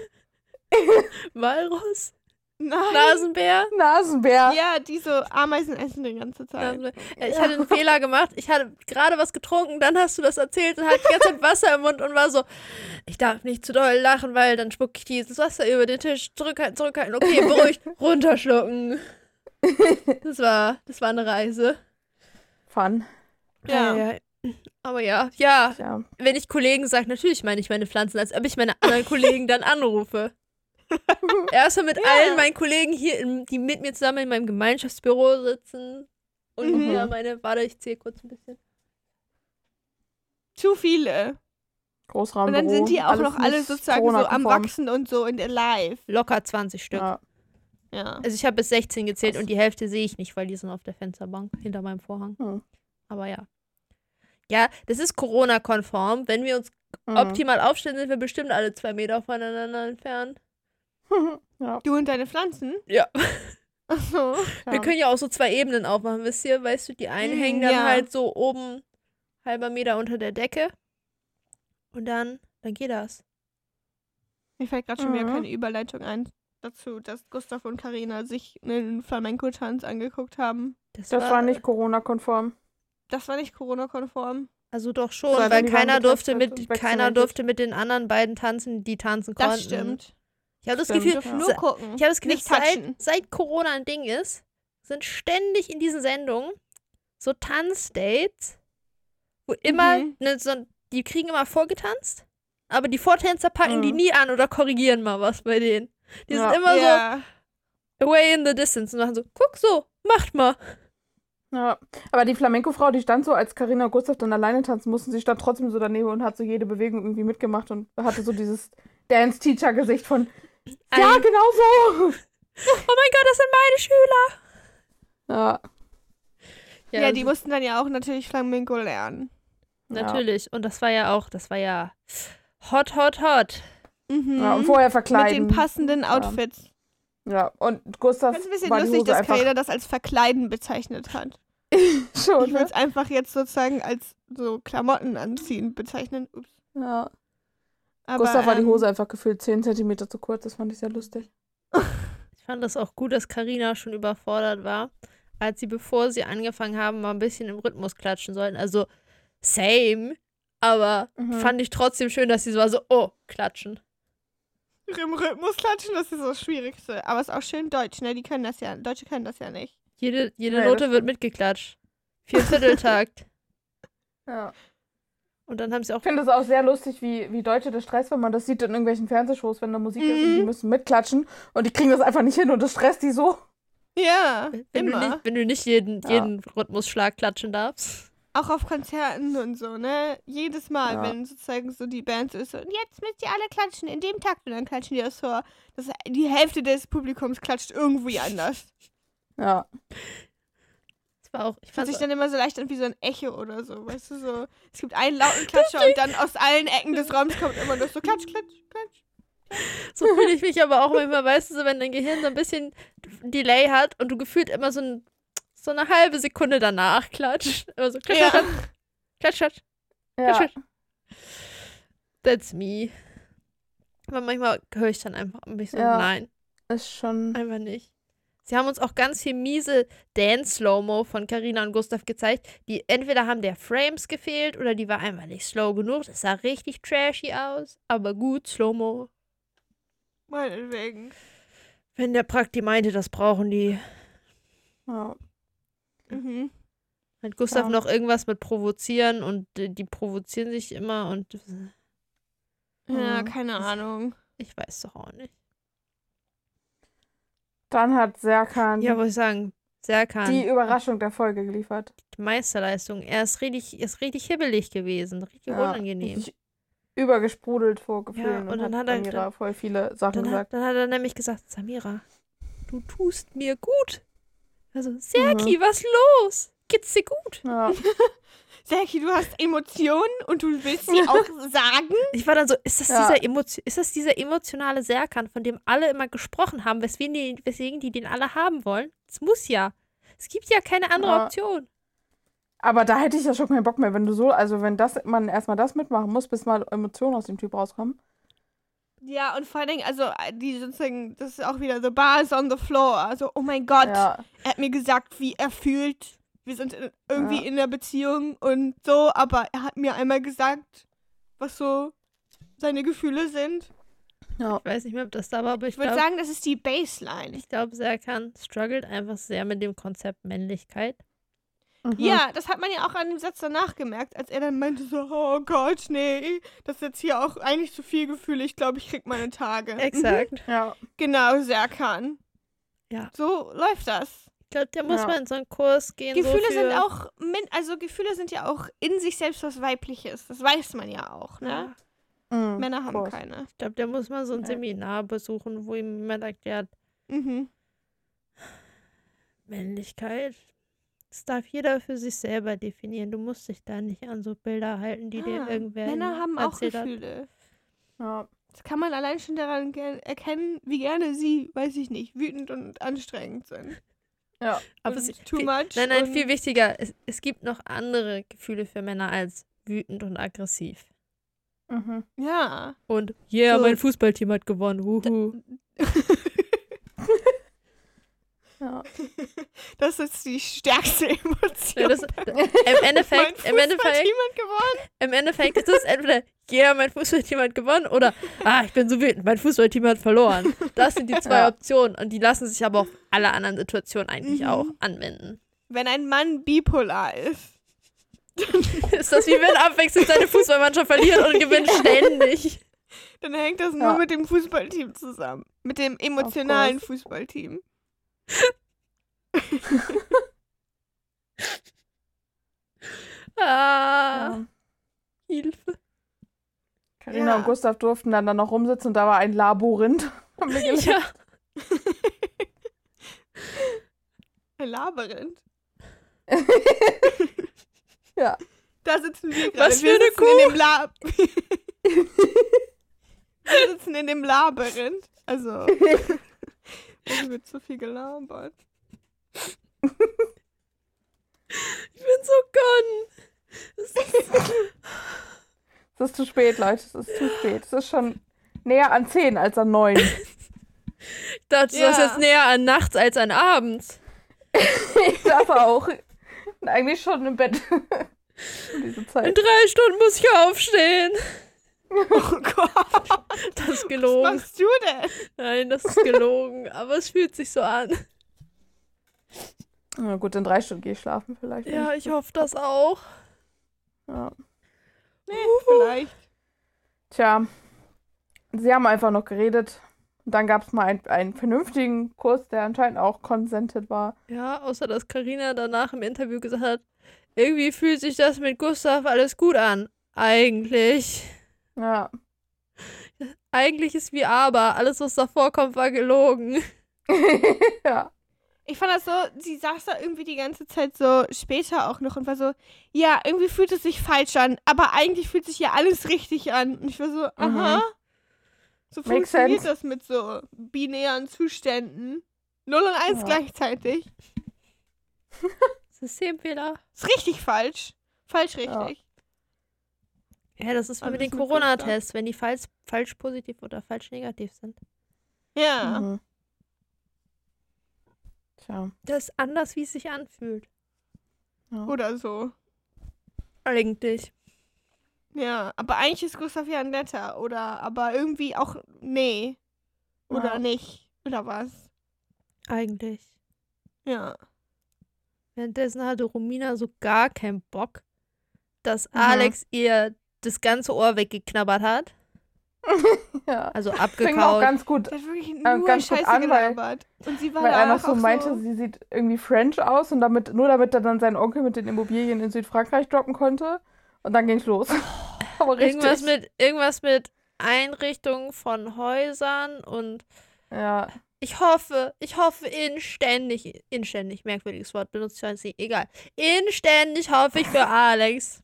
Walrus? Nein. Nasenbär? Nasenbär. Ja, die so Ameisen essen die ganze Zeit. Ja, ich hatte einen Fehler gemacht. Ich hatte gerade was getrunken, dann hast du das erzählt und hatte die ganze Zeit Wasser im Mund und war so, ich darf nicht zu doll lachen, weil dann spuck ich dieses Wasser über den Tisch. Zurückhalten, zurückhalten. Okay, [laughs] beruhigt. Runterschlucken. Das war, das war eine Reise. Fun. Ja. ja. Aber ja, ja, Ja. wenn ich Kollegen sage, natürlich meine ich meine Pflanzen, als ob ich meine anderen Kollegen dann anrufe. [laughs] Erstmal mit Ja. allen meinen Kollegen hier, in, die mit mir zusammen in meinem Gemeinschaftsbüro sitzen. Und Mhm. wieder meine, warte, ich zähle kurz ein bisschen. Zu viele. Und Großraumbüro. dann sind die auch alles noch alle sozusagen so am. Wachsen und so in der Live. Locker 20 Stück. Ja. Ja. Also ich habe bis 16 gezählt Krass. und die Hälfte sehe ich nicht, weil die sind auf der Fensterbank hinter meinem Vorhang. Hm. Aber ja. Ja, das ist Corona-konform. Wenn wir uns Mhm. optimal aufstellen, sind wir bestimmt alle zwei Meter voneinander entfernt. [laughs] ja. Du und deine Pflanzen? Ja. Achso. [laughs] Wir können ja auch so zwei Ebenen aufmachen, wisst ihr? Weißt du, die einen Mm, hängen dann ja. halt so oben halber Meter unter der Decke. Und dann, dann geht das. Mir fällt gerade schon wieder Mhm. keine Überleitung ein dazu, dass Gustav und Karina sich einen Flamenco-Tanz angeguckt haben. Das war nicht Corona-konform. Das war nicht Corona-konform. Also doch schon, weil waren keiner durfte mit keiner durfte mit den anderen beiden tanzen, die tanzen konnten. Das stimmt. Ich habe das Gefühl, ja. Dürfen nur gucken. ich habe das Gefühl, nicht touchen. seit, seit Corona ein Ding ist, sind ständig in diesen Sendungen so Tanzdates, wo immer, Mhm. ne, so, die kriegen immer vorgetanzt, aber die Vortänzer packen die Mhm. nie an oder korrigieren mal was bei denen. Die Ja. sind immer so, ja. away in the distance und machen so, guck so, macht mal. Ja, aber die Flamenco-Frau, die stand so, als Karina und Gustav dann alleine tanzen mussten, sie stand trotzdem so daneben und hat so jede Bewegung irgendwie mitgemacht und hatte so dieses Dance-Teacher-Gesicht von, ja, genau so. Oh mein Gott, das sind meine Schüler. Ja, Ja, die mussten dann ja auch natürlich Flamenco lernen. Natürlich. Und das war ja auch, das war ja hot, hot, hot. Mhm. ja. und vorher Mit verkleiden. den passenden Outfits. Ja, und Gustav Das ist ein bisschen lustig, Hose dass Karina das als Verkleiden bezeichnet hat. [laughs] schon, Ich will ne? es einfach jetzt sozusagen als so Klamotten anziehen bezeichnen. Ups. Ja. Aber, Gustav war die ähm, Hose einfach gefühlt 10 cm zu kurz, das fand ich sehr lustig. [laughs] Ich fand das auch gut, dass Karina schon überfordert war, als sie, bevor sie angefangen haben, mal ein bisschen im Rhythmus klatschen sollten. Also, same. Aber Mhm. fand ich trotzdem schön, dass sie so war so, oh, klatschen. Im Rhythmus klatschen, das ist das Schwierigste. Aber es ist auch schön Deutsch, ne? Die können das ja. Deutsche können das ja nicht. Jede, jede das Note wird mitgeklatscht. Viervierteltakt. [laughs] Ja. Und dann haben sie auch Ich finde es auch sehr lustig, wie, wie Deutsche das Stress, wenn man das sieht in irgendwelchen Fernsehshows, wenn da Musik ist und Mhm. die müssen mitklatschen und die kriegen das einfach nicht hin und das stresst die so. Ja, wenn du, immer. nicht, wenn du nicht jeden, Ja. jeden Rhythmusschlag klatschen darfst. Auch auf Konzerten und so, ne? Jedes Mal, Ja. wenn sozusagen so die Band ist, so, und jetzt müsst ihr alle klatschen, in dem Takt. Und dann klatschen die das vor. Das, die Hälfte des Publikums klatscht irgendwie anders. Ja. Das war auch, ich fand sich dann immer so leicht an wie so ein Echo oder so, weißt du, so. Es gibt einen lauten [laughs] Klatscher und dann aus allen Ecken des Raums kommt immer nur so Klatsch, Klatsch, Klatsch. So fühle ich mich aber auch manchmal, weißt du, so wenn dein Gehirn so ein bisschen Delay hat und du gefühlt immer so, ein, so eine halbe Sekunde danach klatscht. Immer so klatsch, Ja. klatsch, klatsch, klatsch, Ja. klatsch. That's me. Aber manchmal höre ich dann einfach ein bisschen, Ja. nein, Ist schon. einfach nicht. Sie haben uns auch ganz viel miese Dance-Slow-Mo von Carina und Gustav gezeigt. Die entweder haben der Frames gefehlt oder die war einfach nicht slow genug. Das sah richtig trashy aus. Aber gut, Slow-Mo. Meinetwegen. Wenn der Prakti meinte, das brauchen die. Ja. Mhm. Hat Gustav Ja. noch irgendwas mit provozieren und äh, die provozieren sich immer und Ja, Mhm. keine Ahnung. ich weiß doch auch nicht. Dann hat Serkan Ja, muss ich sagen, Serkan, die die, Überraschung der Folge geliefert. Meisterleistung. Er ist richtig, ist richtig hibbelig gewesen, richtig Ja, unangenehm. Übergesprudelt vor Gefühlen Ja, und, dann hat hat er- Samira voll viele Sachen Dann hat, gesagt. dann hat er nämlich gesagt, Samira, du tust mir gut. Also, Serki, was los? Geht's dir gut? Ja. [laughs] Serki, du hast Emotionen und du willst sie [laughs] auch sagen? Ich war dann so, ist das, Ja. dieser, Emotio ist das dieser emotionale Serkan, von dem alle immer gesprochen haben, weswegen die, weswegen die den alle haben wollen? Es muss ja. Es gibt ja keine andere Ja. Option. Aber da hätte ich ja schon keinen Bock mehr, wenn du so, also wenn das man erstmal das mitmachen muss, bis mal Emotionen aus dem Typ rauskommen. Ja, und vor allen Dingen, also, die sozusagen, das ist auch wieder the bar is on the floor. Also, oh mein Gott, Ja. er hat mir gesagt, wie er fühlt. Wir sind in, irgendwie Ja. in einer Beziehung und so, aber er hat mir einmal gesagt, was so seine Gefühle sind. Ja. Ich weiß nicht mehr, ob das da war, aber ich Ich würde sagen, das ist die Baseline. ich glaube, Serkan struggelt einfach sehr mit dem Konzept Männlichkeit. Mhm. Ja, das hat man ja auch an dem Satz danach gemerkt, als er dann meinte so, oh Gott, nee, das ist jetzt hier auch eigentlich zu viel Gefühle. Ich glaube, ich krieg meine Tage. Mhm. Exakt. Ja. Genau, Serkan. Ja. So läuft das. Ich glaube, der muss Ja. mal in so einen Kurs gehen. Gefühle so sind auch, also Gefühle sind ja auch in sich selbst was Weibliches. Das weiß man ja auch, ne? Ja, Mhm. Männer haben Kurs. keine. ich glaube, der muss mal so ein Ja. Seminar besuchen, wo ihm jemand erklärt, Mhm. Männlichkeit. Das darf jeder für sich selber definieren. Du musst dich da nicht an so Bilder halten, die dir Ah, irgendwer Männer haben auch. Gefühle. Ja. Das kann man allein schon daran erkennen, wie gerne sie, weiß ich nicht, wütend und anstrengend sind. Ja. Aber und es, too viel, much. nein, nein, viel wichtiger. Es, es gibt noch andere Gefühle für Männer als wütend und aggressiv. Mhm. Ja. Und yeah, So- mein Fußballteam hat gewonnen. Wuhu. [laughs] Ja. [laughs] Das ist die stärkste Emotion. Ja, das, [laughs] Im Endeffekt, mein im Endeffekt, im Endeffekt ist es entweder yeah, mein Fußballteam hat gewonnen oder ah, ich bin so wütend, mein Fußballteam hat verloren. Das sind die zwei Ja. Optionen und die lassen sich aber auf alle anderen Situationen eigentlich Mhm. auch anwenden. Wenn ein Mann bipolar ist. [laughs] ist das wie wenn abwechselnd seine Fußballmannschaft verliert und gewinnt ständig. Dann hängt das nur Ja. mit dem Fußballteam zusammen. Mit dem emotionalen Fußballteam. [laughs] Ah, Ja. Hilfe. Carina Ja. und Gustav durften dann, dann noch rumsitzen und da war ein Labyrinth. [laughs] Haben wir gelernt. Ja. [laughs] Ein Labyrinth. Ja. Da sitzen wir gerade. Was wir für eine sitzen in dem Lab. wir sitzen in dem Labyrinth. Also. Es wird zu viel gelabert. Ich bin so gone. Das ist Es ist zu spät, Leute. Es ist zu spät. Es ist schon näher an 10 als an 9. Ich dachte, Ja. das ist jetzt näher an nachts als an abends. [laughs] ich darf auch. Bin eigentlich schon im Bett. [laughs] In drei Stunden muss ich aufstehen. [laughs] Oh Gott. Das ist Was gelogen. machst du denn? Nein, das ist gelogen. Aber es fühlt sich so an. Na gut, in drei Stunden gehe ich schlafen vielleicht. Ja, ich hoffe das auch. Ja. Nee, vielleicht. Tja, sie haben einfach noch geredet. Und dann gab es mal ein, einen vernünftigen Kurs, der anscheinend auch consented war. Ja, außer dass Karina danach im Interview gesagt hat, irgendwie fühlt sich das mit Gustav alles gut an. Eigentlich. Ja. Eigentlich ist wie aber. Alles, was davor kommt, war gelogen. [laughs] [laughs] ja. Ich fand das so, sie saß da irgendwie die ganze Zeit so später auch noch und war so, ja, irgendwie fühlt es sich falsch an, aber eigentlich fühlt sich ja alles richtig an. Und ich war so, aha. So Mhm. Makes funktioniert sense. das mit so binären Zuständen. 0 und 1 Ja. gleichzeitig. [laughs] Systemfehler. Ist richtig falsch. Falsch richtig. Ja, das ist mit den Corona-Tests, wenn die falsch, falsch positiv oder falsch negativ sind. Ja. Mhm. Tja. Das ist anders, wie es sich anfühlt. Ja. Oder so. Eigentlich. Ja, aber eigentlich ist Gustav ja netter. Oder aber irgendwie auch, nee. Oder Ja. nicht. Oder was? Eigentlich. Ja. Währenddessen hatte Romina so gar keinen Bock, dass Mhm. Alex ihr das ganze Ohr weggeknabbert hat. [laughs] ja. Also Fing auch abgekaut. ganz gut, hat wirklich nur ganz gut Scheiße an, weil-. Und sie war weil er noch danach so meinte, sie sieht irgendwie French aus und damit, nur damit er dann seinen Onkel mit den Immobilien in Südfrankreich droppen konnte. Und dann ging's los. [laughs] Aber richtig. Irgendwas mit, irgendwas mit Einrichtungen von Häusern und Ja. ich hoffe, ich hoffe inständig, inständig, merkwürdiges Wort, benutze ich nicht, egal. Inständig hoffe ich für Alex,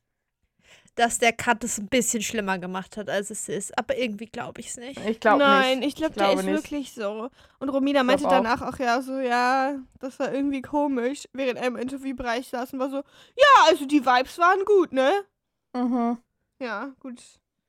dass der Cut es ein bisschen schlimmer gemacht hat, als es ist. Aber irgendwie glaube ich es nicht. Ich glaube Nein, nicht. ich glaube, Ich der glaube ist nicht. wirklich so. Und Romina meinte auch. danach auch ja so, ja, das war irgendwie komisch, während er im Interviewbereich saß und war so, ja, also die Vibes waren gut, ne? Mhm. Ja, gut.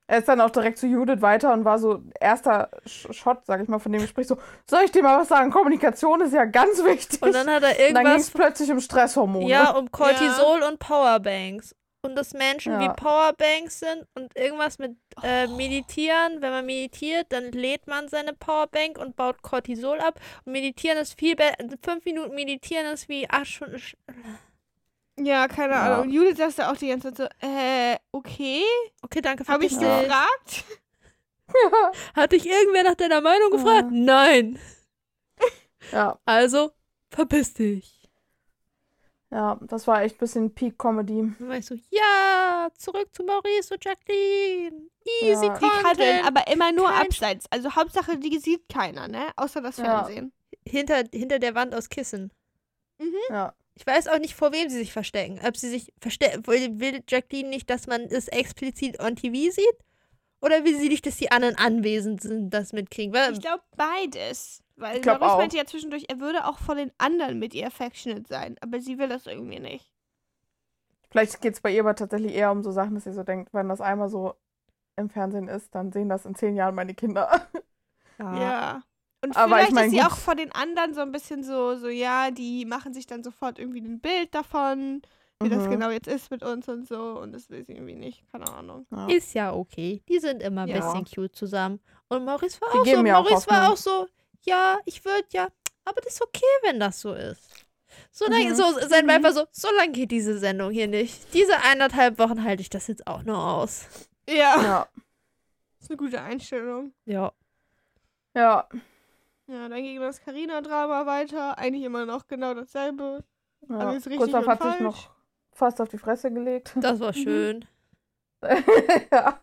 Er ist dann auch direkt zu Judith weiter und war so erster Shot, sag ich mal, von dem Gespräch so, soll ich dir mal was sagen? Kommunikation ist ja ganz wichtig. Und dann hat er Und [laughs] dann ging es irgendwas, plötzlich um Stresshormone. ja, um Cortisol und Powerbanks. Und dass Menschen Ja. wie Powerbanks sind und irgendwas mit äh, Meditieren. Wenn man meditiert, dann lädt man seine Powerbank und baut Cortisol ab. Und meditieren ist viel besser. Fünf Minuten meditieren ist wie acht Stunden. Sch Ja, keine Ja. Ahnung. Und Judith saß da auch die ganze Zeit so, äh, okay. Okay, danke für Habe ich dich. Ja. gefragt? [laughs] Hat dich irgendwer nach deiner Meinung gefragt? Nein. ja, Also, verpiss dich. Ja, das war echt ein bisschen Peak-Comedy. Dann war ich so, ja, zurück zu Maurice und Jacqueline. Easy Ja. Content. aber immer nur Kein- abseits. Also Hauptsache, die sieht keiner, ne? Außer das Ja. Fernsehen. hinter, hinter der Wand aus Kissen. Ja. Ich weiß auch nicht, vor wem sie sich verstecken. Ob sie sich verstecken, will, will Jacqueline nicht, dass man es explizit on TV sieht? Oder will sie nicht, dass die anderen anwesend sind, das mitkriegen? Weil, Ich glaube beides. Weil Ich glaub Maurice auch. meinte ja zwischendurch, er würde auch vor den anderen mit ihr affectionate sein. Aber sie will das irgendwie nicht. Vielleicht geht es bei ihr aber tatsächlich eher um so Sachen, dass sie so denkt, wenn das einmal so im Fernsehen ist, dann sehen das in zehn Jahren meine Kinder. Ja. Und Aber ich vielleicht mein, ist sie gut. auch vor den anderen so ein bisschen so, so, ja, die machen sich dann sofort irgendwie ein Bild davon, wie das Mhm. genau jetzt ist mit uns und so. Und das will sie irgendwie nicht. Keine Ahnung. Ja. ist ja okay. Die sind immer ein Ja. bisschen cute zusammen. Und Maurice war Die auch so. geben mir auch Maurice war auch so, ja, ich würde ja, aber das ist okay, wenn das so ist. So lange, Mhm. so, sein Mhm. War so, so lange geht diese Sendung hier nicht. Diese eineinhalb Wochen halte ich das jetzt auch nur aus. Ja. Ja. [laughs] ist eine gute Einstellung. Ja. Ja. Ja, dann ging das Carina-Drama weiter. Eigentlich immer noch genau dasselbe. Ja. Alles richtig Gustav hat sich falsch. noch fast auf die Fresse gelegt. Das war Mhm. schön. [laughs] ja.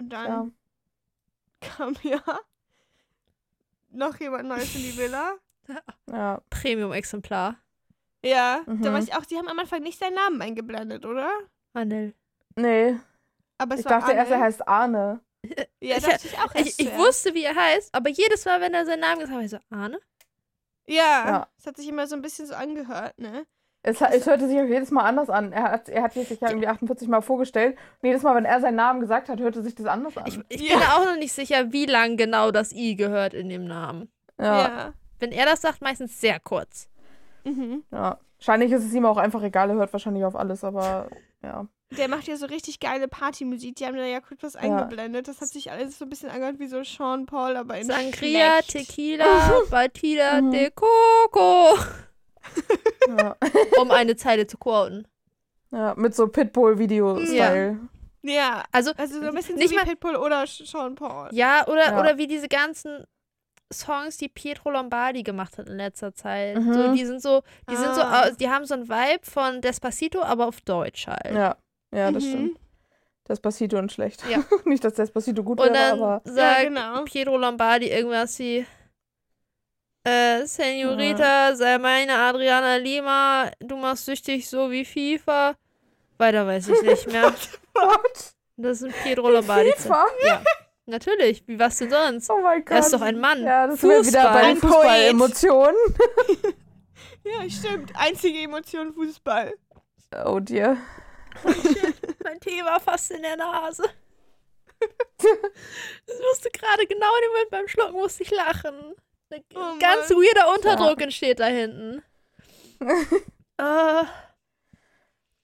Und dann ja. Kam ja noch jemand Neues in die Villa. [laughs] ja. Premium-Exemplar. Ja, da Mhm. weiß ich auch, sie haben am Anfang nicht seinen Namen eingeblendet, oder? Manel. Nee, Aber es ich war dachte erst, er heißt Arne. [laughs] Ja, Ich- dachte ich auch erst Ich, ich wusste, wie er heißt, aber jedes Mal, wenn er seinen Namen gesagt hat, war ich so, Arne? Ja, Ja. es hat sich immer so ein bisschen so angehört, ne? Es, es hörte sich auch jedes Mal anders an. Er hat, er hat sich ja irgendwie 48 Mal vorgestellt. Und jedes Mal, wenn er seinen Namen gesagt hat, hörte sich das anders an. Ich, ich Ja. bin auch noch nicht sicher, wie lang genau das I gehört in dem Namen. ja, Wenn er das sagt, meistens sehr kurz. Mhm. ja. Wahrscheinlich ist es ihm auch einfach egal. Er hört wahrscheinlich auf alles, aber ja. Der macht ja so richtig geile Partymusik. Die haben da ja kurz was Ja. eingeblendet. Das hat sich alles so ein bisschen angehört wie so Sean Paul, aber in Sangria, schlecht. Tequila, Batida [laughs] Mhm. de Coco. Ja. [laughs] Um eine Zeile zu quoten. ja mit so Pitbull-Video-Style. Ja, Also, also so ein bisschen Nicht so wie mal- Pitbull oder Sean Paul. ja, oder, Ja. oder wie diese ganzen Songs, die Pietro Lombardi gemacht hat in letzter Zeit. Mhm. So, die sind so, die sind so, Ah. die haben so ein Vibe von Despacito, aber auf Deutsch halt. Ja, ja, das Mhm. stimmt. Despacito und schlecht. Ja. [laughs] Nicht, dass Despacito gut Und wäre, dann aber sagt ja, genau. Pietro Lombardi irgendwas wie äh, Senorita, sei meine Adriana Lima, du machst süchtig so wie FIFA. Weiter weiß ich nicht mehr. [laughs] What? Das ist ein Pietro Lombardi. FIFA? Ja. Natürlich, wie was denn sonst? Oh mein Gott. Er ist doch ein Mann. Ja, das sind wir wieder Fußball. bei. Fußball-Emotionen. [laughs] Ja, stimmt. Einzige Emotion Fußball. Oh dear. Mein Tee war fast in der Nase. [laughs] Das musste gerade genau in dem Moment beim Schlucken musste ich lachen. Ein Oh ganz Mann. weirder Unterdruck entsteht da hinten. äh,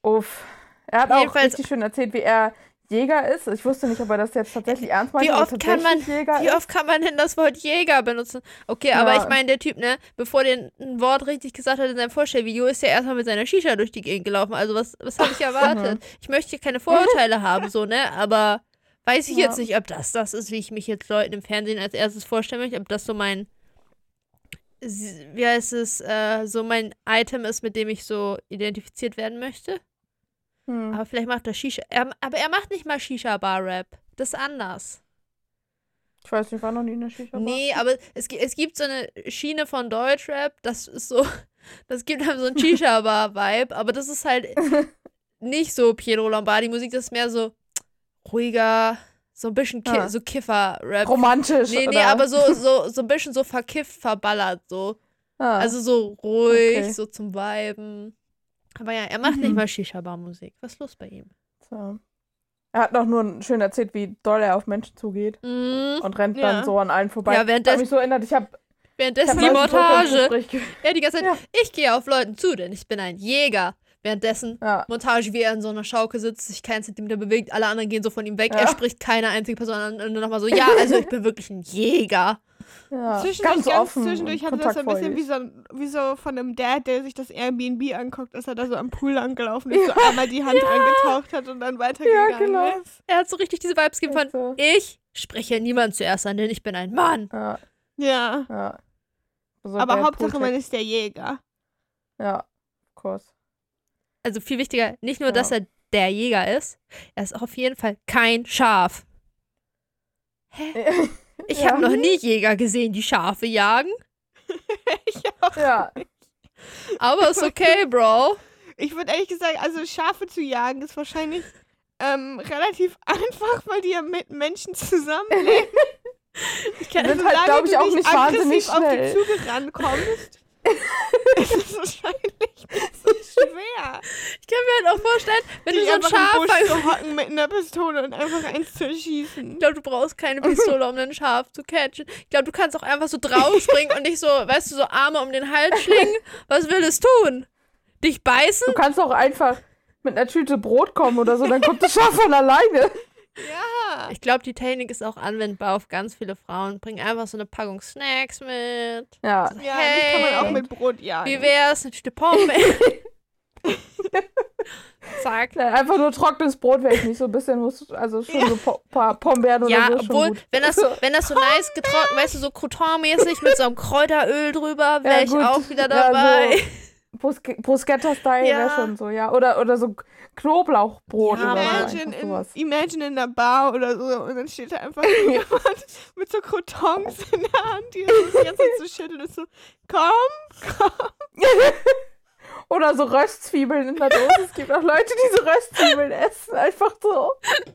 [laughs] Uff. Er hat auch Jedenfalls- richtig schön erzählt, wie er Jäger ist. Ich wusste nicht, ob er das jetzt tatsächlich ernst meint. Wie aber oft kann man- Jäger Wie ist. oft kann man denn das Wort Jäger benutzen? Okay, aber Ja. ich meine, der Typ, ne, bevor der ein Wort richtig gesagt hat in seinem Vorstellvideo, ist er erstmal mit seiner Shisha durch die Gegend gelaufen. Also was, was habe ich [laughs] erwartet? ich möchte hier keine Vorurteile [laughs] haben, so, ne, aber weiß ich Ja. jetzt nicht, ob das das ist, wie ich mich jetzt Leuten im Fernsehen als erstes vorstellen möchte, ob das so mein, wie heißt es, äh, so mein Item ist, mit dem ich so identifiziert werden möchte. Hm. Aber vielleicht macht er Shisha, er, aber er macht nicht mal Shisha-Bar-Rap. Das ist anders. Ich weiß nicht, war noch nie in der Shisha. Nee, aber es, es gibt so eine Schiene von Deutschrap, das ist so, [laughs] das gibt einem so ein Shisha-Bar-Vibe, aber das ist halt [laughs] nicht so Pietro Lombardi-Musik, das ist mehr so ruhiger, so ein bisschen Ki Ah. so Kiffer-Rap. Romantisch. Nee, nee, oder? aber so, [laughs] so, so ein bisschen so verkifft, verballert, so. Ah. Also so ruhig, Okay. so zum Viben. Aber ja, er macht Mhm. nicht mal Shisha-Bar-Musik. Was ist los bei ihm? so. Er hat noch nur schön erzählt, wie doll er auf Menschen zugeht Mhm. und rennt Ja. dann so an allen vorbei. Ja, währenddessen- mich so erinnert, ich habe Währenddessen die Montage. Ja, die ganze Zeit, Ja. ich gehe auf Leuten zu, denn ich bin ein Jäger. Währenddessen Ja. Montage, wie er in so einer Schaukel sitzt, sich keinen Zentimeter bewegt, alle anderen gehen so von ihm weg, Ja. er spricht keine einzige Person an und dann nochmal so, ja, also ich bin wirklich ein Jäger. [laughs] Ja, Zwischendurch, ganz, ganz, offen. zwischendurch hatte das so ein bisschen wie so, wie so von einem Dad, der sich das Airbnb anguckt, als er da so am Pool angelaufen ist, so einmal die Hand angetaucht hat und dann weitergegangen Ja, genau. ist. Er hat so richtig diese Vibes gegeben von, so. ich spreche niemand zuerst an, denn ich bin ein Mann. Ja, Ja. ja. So Aber Hauptsache, man ist der Jäger. Ja, of course. Also viel wichtiger, nicht nur, Ja. dass er der Jäger ist, er ist auf jeden Fall kein Schaf. Hä? Ich Ja. habe noch nie Jäger gesehen, die Schafe jagen, [laughs] ich auch. ja, aber ist okay, Bro. Ich würde ehrlich gesagt, also Schafe zu jagen ist wahrscheinlich ähm, relativ [laughs] einfach, weil die ja mit Menschen zusammenleben. [laughs] Ich kann, sind halt, glaube ich, du auch nicht nicht wahnsinnig aggressiv auf schnell. die Züge rankommst, [laughs] ist es wahrscheinlich nicht so schwer. ich kann mir halt auch vorstellen, wenn die du so ein einfach Schaf zu hocken mit einer Pistole und einfach eins zu erschießen. Ich glaube, du brauchst keine Pistole, um ein Schaf zu catchen. Ich glaube, du kannst auch einfach so draufspringen und dich so, weißt du, so Arme um den Hals schlingen. Was will es tun? Dich beißen? du kannst auch einfach mit einer Tüte Brot kommen oder so, dann kommt das Schaf von alleine. Ja. Ich glaube, die Technik ist auch anwendbar auf ganz viele Frauen. Bring einfach so eine Packung Snacks mit. Ja, Ja, das kann man auch Hey. mit Brot jagen. Wie wär's? Eine Tüte Pommes. [laughs] Zack. Einfach nur trockenes Brot wäre ich nicht. So ein bisschen muss, also schon so po paar Pombeeren oder Ja, so. ist schon obwohl, gut. wenn das, [laughs] wenn das so nice getrocknet, weißt du, so Crouton-mäßig mit so einem Kräuteröl drüber, wäre Ja, ich auch wieder Ja, dabei. so [laughs] Brusch- Bruschetta-Style Ja. wäre schon so, ja. Oder, oder so Knoblauchbrot Ja, oder so. Imagine einfach in, sowas. imagine in einer Bar oder so und dann steht da einfach [laughs] jemand mit so Crotons in der Hand, die so die ganze Zeit so schüttelt und so, komm, [laughs] Oder so Röstzwiebeln in der Dose. es gibt auch Leute, die so Röstzwiebeln essen. Einfach so. [laughs]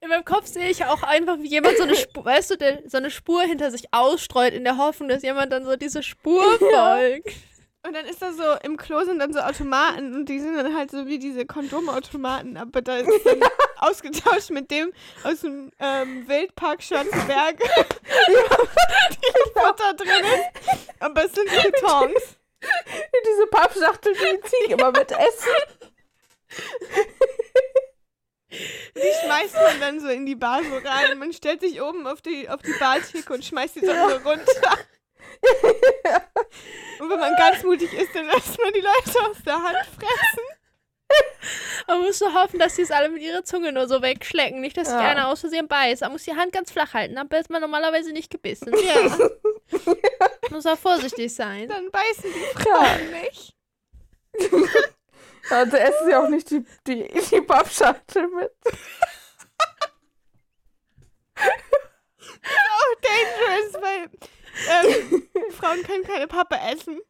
In meinem Kopf sehe ich auch einfach, wie jemand so eine Spur, weißt du, der, so eine Spur hinter sich ausstreut, in der Hoffnung, dass jemand dann so diese Spur Ja. Und dann ist da so, im Klo sind dann so Automaten und die sind dann halt so wie diese Kondomautomaten, aber da ist dann [laughs] ausgetauscht mit dem aus dem ähm, Wildpark Schönsberg, [laughs] die Futter drin ist, aber es sind Kartons. Diese Pappschachtel, die ziehe ich immer mit Essen. Die schmeißt man dann so in die Bar so rein. Man stellt sich oben auf die, auf die Bartheke und schmeißt die dann so runter. [laughs] Und wenn man ganz mutig ist, dann lässt man die Leute aus der Hand fressen. [laughs] Man muss nur hoffen, dass die es alle mit ihrer Zunge nur so wegschlecken. Nicht, dass sich Ja. einer aus Versehen beißt. Man muss die Hand ganz flach halten, dann wird man normalerweise nicht gebissen. Ja, [laughs] Muss auch vorsichtig sein. dann beißen die Ja. Frauen nicht. Also essen sie auch nicht die, die, die Pappschachtel mit. Oh, dangerous, weil ähm, Frauen können keine Pappe essen.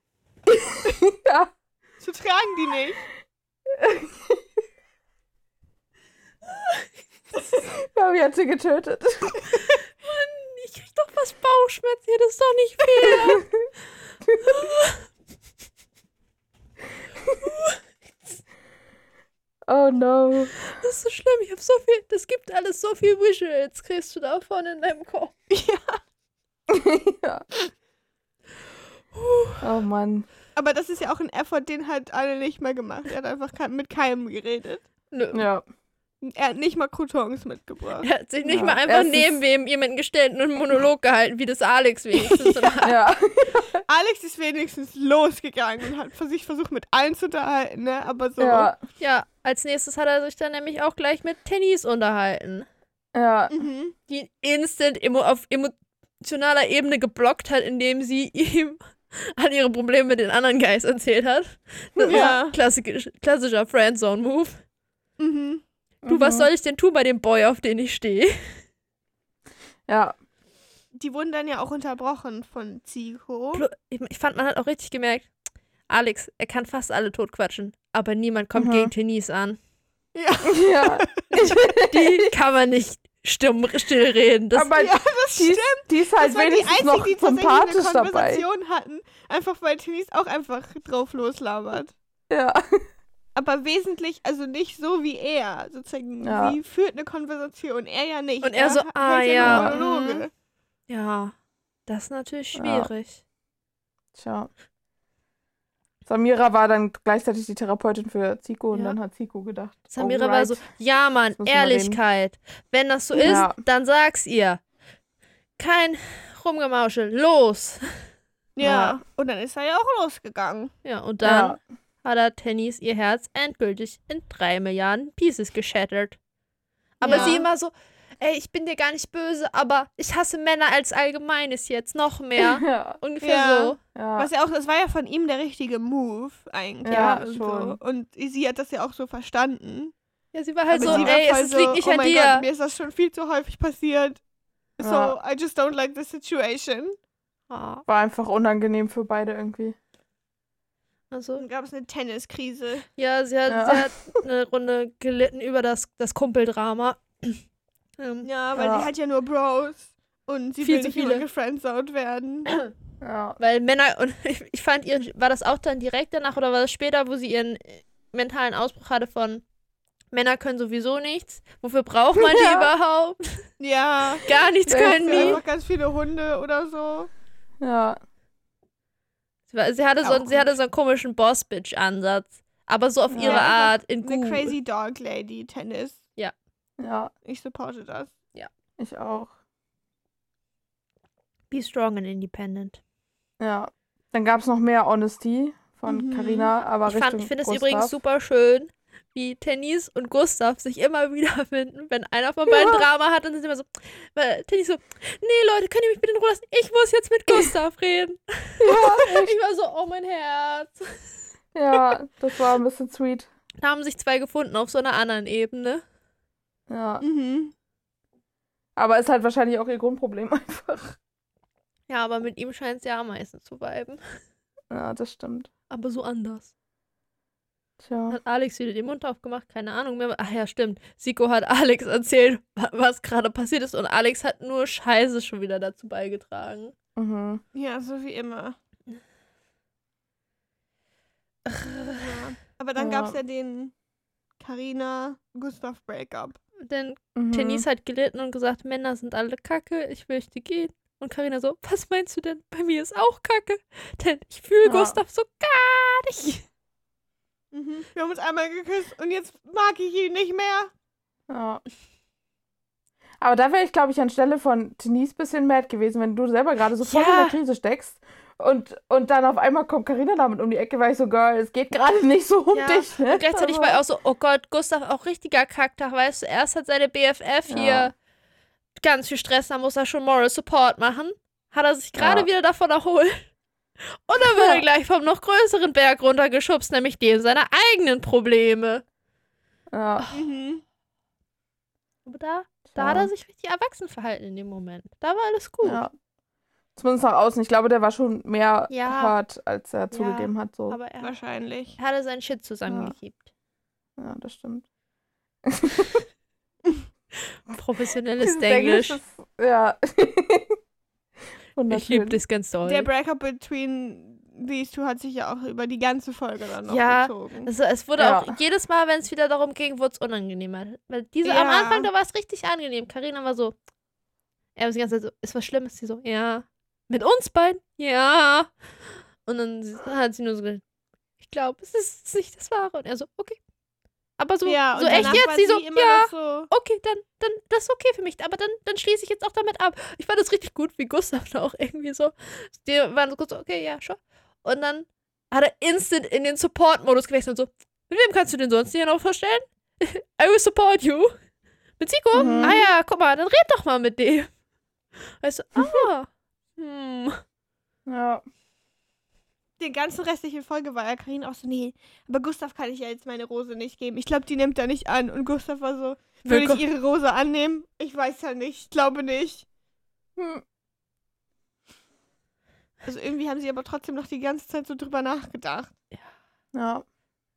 [laughs] Ja. So tragen die nicht. [laughs] Wie hat sie getötet? Ich krieg doch was Bauchschmerzen hier, das ist doch nicht fair. [laughs] Oh no. Das ist so schlimm. Ich hab so viel, das gibt alles so viel Visuals, kriegst du davon in deinem Kopf. ja. [laughs] Oh Mann. Aber das ist ja auch ein Effort, den hat alle nicht mal gemacht. Er hat einfach mit keinem geredet. Nö. Ja. Er hat nicht mal Croutons mitgebracht. Er hat sich nicht Ja, mal einfach erstens- neben wem jemanden gestellt und einen Monolog gehalten, wie das Alex wenigstens. [laughs] ja. Ja. [laughs] Alex ist wenigstens losgegangen und hat für sich versucht, mit allen zu unterhalten, ne? Aber so. Ja. ja, als nächstes hat er sich dann nämlich auch gleich mit Tennis unterhalten, Ja. Mhm. die instant emo auf emotionaler Ebene geblockt hat, indem sie [laughs] ihm an ihre Probleme mit den anderen Guys erzählt hat. Das Ja. ist klassisch, klassischer Friendzone-Move. Mhm. Du, was Mhm. soll ich denn tun bei dem Boy, auf den ich stehe? Ja. Die wurden dann ja auch unterbrochen von Zico. Ich ich fand, man hat auch richtig gemerkt, Alex, er kann fast alle totquatschen, aber niemand kommt Mhm. gegen Tennis an. Ja, Ja. [laughs] Die kann man nicht stumm, still reden. Das, Aber ja das die, stimmt. die ist halt Das waren die wenigstens einzigen, noch die sympathisch eine dabei. Konversation hatten. Einfach weil Tenis auch einfach drauf loslabert. Ja. Aber wesentlich, also nicht so wie er. Sozusagen, Ja. sie führt eine Konversation, er ja nicht. Und er so, hält ah, nur ja, Monologe. ja, das ist natürlich Ja. schwierig. Tja. Samira war dann gleichzeitig die Therapeutin für Zico und Ja. dann hat Zico gedacht. Samira war alright. so, ja, Mann, Ehrlichkeit. Wenn das so Ja. ist, dann sag's ihr. Kein Rumgemauschel, los. Ja. Ja. Und dann ist er ja auch losgegangen. Ja, und dann hat er Tennis ihr Herz endgültig in drei Milliarden Pieces geschattert. Aber Ja. sie immer so, ey, ich bin dir gar nicht böse, aber ich hasse Männer als Allgemeines jetzt noch mehr. [laughs] Ja. Ungefähr Ja. so. Ja. Was ja auch, das war ja von ihm der richtige Move eigentlich. Ja, und, schon. so. und sie hat das ja auch so verstanden. Ja, sie war halt Aber so, war ey, es liegt nicht oh an mein dir. Gott, mir ist das schon viel zu häufig passiert. So. I just don't like the situation. Ah, War einfach unangenehm für beide irgendwie. also, Dann gab es eine Tenniskrise. ja, sie hat, Ja. sie hat eine Runde gelitten über das, das Kumpeldrama. Ähm, Ja, weil Ja. sie hat ja nur Bros. Und sie Viel will zu nicht viele. gefriendzoned werden. [clears throat] Ja. Weil Männer, und [laughs] ich, fand ihr, war das auch dann direkt danach oder war das später, wo sie ihren äh, mentalen Ausbruch hatte von Männer können sowieso nichts. Wofür braucht man die [laughs] Ja. überhaupt? ja. [laughs] Gar nichts Ja, können die. einfach ganz viele Hunde oder so. Ja. Sie, hatte so, sie hatte so einen komischen Boss-Bitch-Ansatz. Aber so auf Ja. ihre Art, in Eine gut. crazy dog lady Tennis. Ja. Ich supporte das. Ich auch. Be strong and independent. Ja. Dann gab es noch mehr Honesty von Mhm. Carina, aber Ich, fand- ich finde es übrigens super schön, wie Tennis und Gustav sich immer [laughs] wiederfinden, wenn einer von beiden Ja. Drama hat und sind immer so, weil Tennis so, nee Leute, könnt ihr mich bitte in Ruhe lassen? Ich muss jetzt mit [laughs] Gustav reden. Ja. [laughs] Ich war so, oh mein Herz. ja, das war ein bisschen sweet. Da haben sich zwei gefunden auf so einer anderen Ebene. Ja, Mhm. aber ist halt wahrscheinlich auch ihr Grundproblem [laughs] einfach. Ja, aber mit ihm scheint es ja am meisten zu viben. Ja, das stimmt. Aber so anders. Tja. Hat Alex wieder den Mund aufgemacht? Keine Ahnung mehr. Ach ja, stimmt. Siko hat Alex erzählt, wa- was gerade passiert ist und Alex hat nur Scheiße schon wieder dazu beigetragen. Mhm. Ja, so wie immer. Ja. Aber dann Ja. gab's ja den Carina-Gustav Breakup. Denn Mhm. Tennis hat gelitten und gesagt, Männer sind alle kacke, ich möchte gehen. Und Karina so, was meinst du denn? Bei mir ist auch kacke. Denn ich fühle Ja. Gustav so gar nicht. Mhm. Wir haben uns einmal geküsst und jetzt mag ich ihn nicht mehr. Ja. Aber da wäre ich, glaube ich, anstelle von Denise ein bisschen mad gewesen, wenn du selber gerade so voll Ja. in der Krise steckst und, und dann auf einmal kommt Karina damit um die Ecke, weil ich so, Girl, es geht gerade nicht so um Ja, dich, ne? Und gleichzeitig Aber- war ich auch so, oh Gott, Gustav auch richtiger Kacktag, weißt du, erst hat seine BFF hier Ja. ganz viel Stress, dann muss er schon Moral Support machen. Hat er sich gerade Ja. wieder davon erholt. Und dann wird Ja. er [laughs] gleich vom noch größeren Berg runtergeschubst, nämlich dem seiner eigenen Probleme. Ja, Mhm. Aber da, da hat er sich richtig erwachsen verhalten in dem Moment. Da war alles gut. Ja. Zumindest nach außen. Ich glaube, der war schon mehr Ja. hart, als er zugegeben hat. So. Aber er Wahrscheinlich. hatte seinen Shit zusammengekippt. Ja, das stimmt. [laughs] Professionelles Englisch. ist, ja. [laughs] Ich liebe das ganz doll. Der Breakup between these two hat sich ja auch über die ganze Folge dann noch Ja, gezogen. Also es wurde Ja. auch jedes Mal, wenn es wieder darum ging, wurde es unangenehmer. Weil diese am Ja. Anfang, da war es richtig angenehm. Karina war so, er war die ganze Zeit so, ist was Schlimmes? Sie so, ja. Mit uns beiden? Ja. Und dann hat sie nur so gesagt, ich glaube, es ist nicht das Wahre. Und er so, okay. Aber so, ja, so echt jetzt? Sie so, ja, so, okay, dann, dann, das ist okay für mich. Aber dann, dann schließe ich jetzt auch damit ab. Ich fand das richtig gut, wie Gustav da auch irgendwie so. Die waren so kurz so, okay, ja, schon. Und dann hat er instant in den Support-Modus gewechselt und so, mit wem kannst du denn sonst hier noch vorstellen? [laughs] I will support you. Mit Zico? Mhm. Ah ja, guck mal, dann red doch mal mit dem. Weißt du, [laughs] ah, hm. Ja. die ganze restliche Folge war ja Karin auch so, nee, aber Gustav kann ich ja jetzt meine Rose nicht geben. Ich glaube, die nimmt er nicht an. Und Gustav war so, würde ich ihre Rose annehmen? Ich weiß ja nicht, ich glaube nicht. Hm. Also irgendwie haben sie aber trotzdem noch die ganze Zeit so drüber nachgedacht. Ja.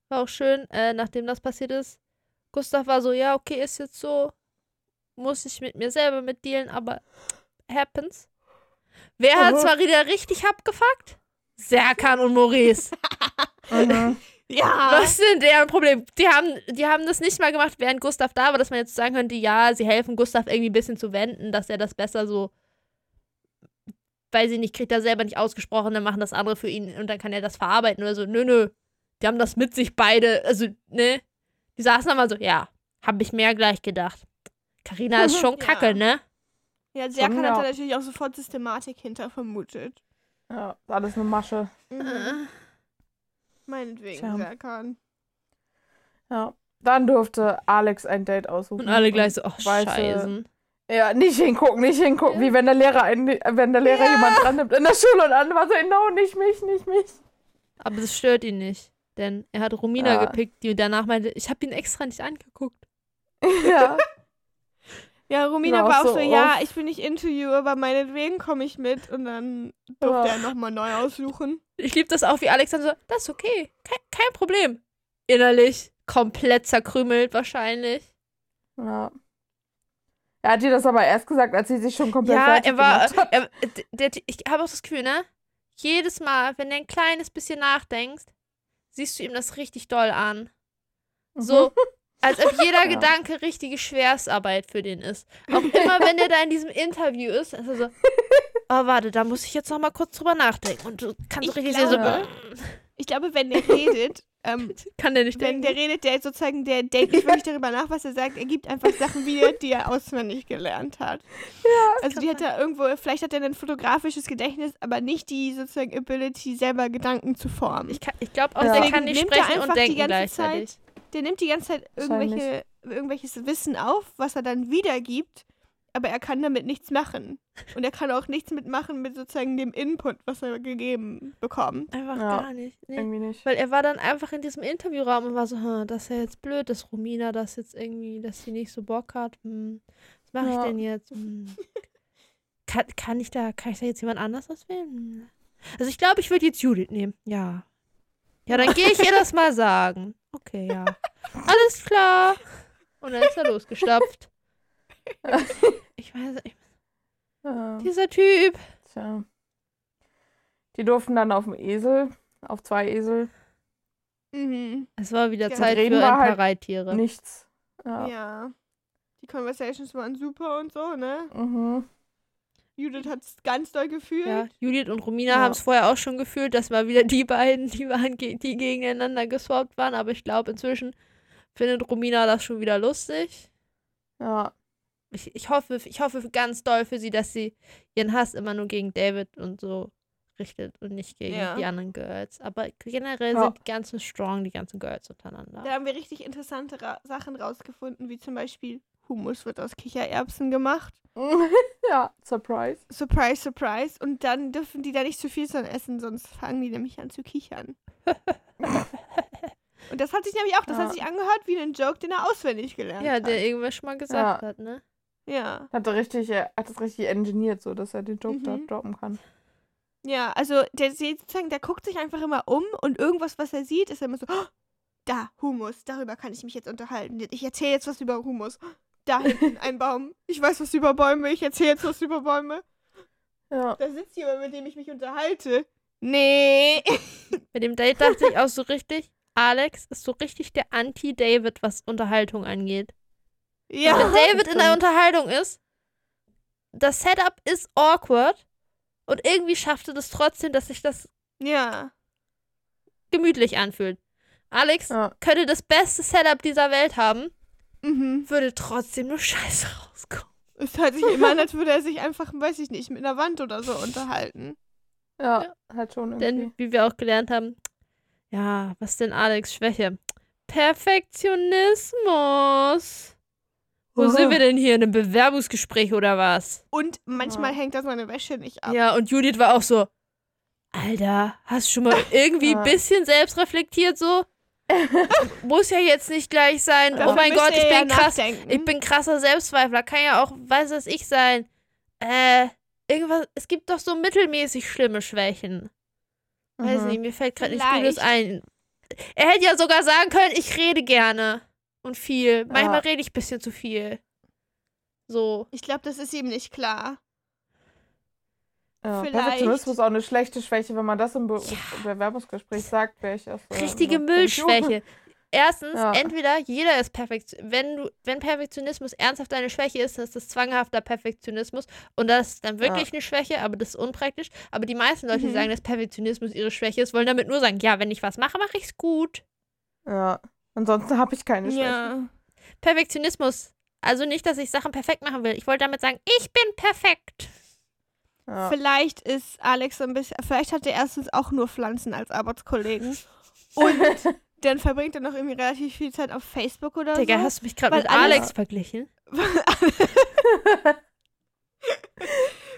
War auch schön, äh, nachdem das passiert ist. Gustav war so, ja, okay, ist jetzt so. Muss ich mit mir selber mitdealen, aber happens. Wer hat zwar wieder richtig abgefuckt? Serkan und Maurice. [laughs] Ja. Was ist denn deren Problem? Die haben, die haben das nicht mal gemacht, während Gustav da war, dass man jetzt sagen könnte, ja, sie helfen Gustav irgendwie ein bisschen zu wenden, dass er das besser so, weil sie nicht kriegt er selber nicht ausgesprochen, dann machen das andere für ihn und dann kann er das verarbeiten oder so. Nö, nö. Die haben das mit sich beide, also, ne? Die saßen dann mal so, ja, hab ich mehr gleich gedacht. Carina ist [laughs] schon Ja. kacke, ne? Ja, Serkan hat ja. da natürlich auch sofort Systematik hinter vermutet. ja. Alles eine Masche. Mhm. Äh. Meinetwegen, Tja. Serkan. Ja. Dann durfte Alex ein Date aussuchen. Und alle gleich so, ach, weiße- scheiße. Ja, nicht hingucken, nicht hingucken, Ja. wie wenn der Lehrer einen, wenn der Lehrer Ja. jemand dran nimmt in der Schule und andere so, no, nicht mich, nicht mich. Aber das stört ihn nicht. Denn er hat Romina Ja. gepickt, die danach meinte, ich hab ihn extra nicht angeguckt. [laughs] Ja. Ja, Romina Ja, war auch so so, ja, ich bin nicht into you, aber meinetwegen komme ich mit. Und dann durfte Ja. er nochmal neu aussuchen. Ich liebe das auch, wie Alex dann so, das ist okay, kein, kein Problem. Innerlich komplett zerkrümelt wahrscheinlich. ja. Er hat dir das aber erst gesagt, als sie sich schon komplett Ja, fertig er war, gemacht hat. er, der, der, ich habe auch das Gefühl, ne? Jedes Mal, wenn du ein kleines bisschen nachdenkst, siehst du ihm das richtig doll an. So, als ob jeder [laughs] Ja. Gedanke richtige Schwerstarbeit für den ist. Auch immer, wenn der da in diesem Interview ist, ist er so, [laughs] oh, warte, da muss ich jetzt noch mal kurz drüber nachdenken. Und du kannst Ich richtig sehen, so, glaube- Ich glaube, wenn er redet, ähm, [laughs] Kann der nicht wenn denken? der redet, der sozusagen, der denkt nicht wirklich darüber nach, was er sagt. Er gibt einfach Sachen wieder, die er auswendig gelernt hat. Ja, also die hat er irgendwo, vielleicht hat er ein fotografisches Gedächtnis, aber nicht die sozusagen Ability, selber Gedanken zu formen. Ich, ich glaube auch, Ja. der kann nicht er sprechen und die denken ganze gleichzeitig. Der nimmt die ganze Zeit irgendwelche, irgendwelches Wissen auf, was er dann wiedergibt, aber er kann damit nichts machen. Und er kann auch nichts mitmachen mit sozusagen dem Input, was er gegeben bekommt. Einfach Ja. gar nicht. Nee. Irgendwie nicht. Weil er war dann einfach in diesem Interviewraum und war so, hm, das ist ja jetzt blöd, dass Romina das jetzt irgendwie, dass sie nicht so Bock hat. Hm, was mache ich Ja. denn jetzt? Hm. [laughs] Kann, kann ich da, kann ich da jetzt jemand anders auswählen? Also ich glaube, ich würde jetzt Judith nehmen. Ja. Ja, dann gehe ich ihr das mal sagen. Okay, ja. Alles klar. Und dann ist er losgestapft. [laughs] Ich weiß nicht. Ja, Dieser Typ. tja. Die durften dann auf dem Esel, auf zwei Esel, Mhm. Es war wieder Ja, Zeit reden für ein paar halt Reittiere. nichts. Ja. Ja. Die Conversations waren super und so, ne? Mhm. Judith hat es ganz doll gefühlt. Ja, Judith und Romina Ja. haben es vorher auch schon gefühlt, dass mal wieder die beiden, die waren, ge- die gegeneinander geswappt waren. Aber ich glaube, inzwischen findet Romina das schon wieder lustig. Ja. Ich, ich hoffe, ich hoffe ganz doll für sie, dass sie ihren Hass immer nur gegen David und so richtet und nicht gegen Ja. die anderen Girls. Aber generell Ja. sind die ganzen strong, die ganzen Girls untereinander. Da haben wir richtig interessante Ra Sachen rausgefunden, wie zum Beispiel Hummus wird aus Kichererbsen gemacht. [laughs] ja, Surprise. Surprise, surprise. Und dann dürfen die da nicht zu viel von essen, sonst fangen die nämlich an zu kichern. [laughs] Und das hat sich nämlich auch, das Ja. hat sich angehört wie ein Joke, den er auswendig gelernt Ja, hat. der irgendwas schon mal gesagt Ja. hat, ne? Ja. Hat er richtig, er hat das richtig engineert, so dass er den Joke da Mhm. droppen kann. Ja, also der sozusagen, der guckt sich einfach immer um und irgendwas, was er sieht, ist immer so, "Oh, da, Humus, darüber kann ich mich jetzt unterhalten. Ich erzähle jetzt was über Humus. Da hinten ein Baum. Ich weiß was über Bäume, ich erzähle jetzt was über Bäume. Ja. Da sitzt jemand, mit dem ich mich unterhalte. Nee. Mit dem Date dachte ich auch so richtig, Alex ist so richtig der Anti-David, was Unterhaltung angeht. Ja. Wenn [laughs] David in stimmt. Unterhaltung ist, das Setup ist awkward und irgendwie schafft er das trotzdem, dass sich das Ja. gemütlich anfühlt. Alex Ja. könnte das beste Setup dieser Welt haben, Mhm. würde trotzdem nur Scheiße rauskommen. Es hört sich immer an, [laughs] als würde er sich einfach, weiß ich nicht, mit einer Wand oder so unterhalten. Ja, Ja. halt schon irgendwie. Denn, wie wir auch gelernt haben, ja, was ist denn Alex Schwäche? Perfektionismus. Wo Oh. sind wir denn hier? In einem Bewerbungsgespräch oder was? Und manchmal Ja. hängt er seine Wäsche nicht ab. Ja, und Judith war auch so, Alter, hast du schon mal [laughs] irgendwie ein bisschen selbst reflektiert so? [laughs] Muss ja jetzt nicht gleich sein. Dafür oh mein Gott, ich ja bin krass. nachdenken. Ich bin krasser Selbstzweifler. Kann ja auch, weiß es ich sein. Äh, irgendwas, es gibt doch so mittelmäßig schlimme Schwächen. Weiß Mhm. nicht, mir fällt gerade nichts. Gutes ein. Er hätte ja sogar sagen können, ich rede gerne. Und viel. Manchmal Ja. rede ich ein bisschen zu viel. So. Ich glaube, das ist ihm nicht klar. Ja, Perfektionismus ist auch eine schlechte Schwäche. Wenn man das im Be Bewerbungsgespräch sagt, wäre ich auch so. Richtige so, Müllschwäche. Erstens, Ja. entweder jeder ist perfekt. Wenn du, wenn Perfektionismus ernsthaft deine Schwäche ist, dann ist das zwanghafter Perfektionismus. Und das ist dann wirklich eine Schwäche, aber das ist unpraktisch. Aber die meisten Leute, die Mhm. sagen, dass Perfektionismus ihre Schwäche ist, wollen damit nur sagen, ja, wenn ich was mache, mache ich es gut. Ja. Ansonsten habe ich keine Schwäche. Ja. Perfektionismus. Also nicht, dass ich Sachen perfekt machen will. Ich wollte damit sagen, ich bin perfekt. Ja. Vielleicht ist Alex so ein bisschen, vielleicht hat er erstens auch nur Pflanzen als Arbeitskollegen. [laughs] Und dann verbringt er noch irgendwie relativ viel Zeit auf Facebook oder Digga, so. hast du mich gerade mit Alex verglichen? [laughs]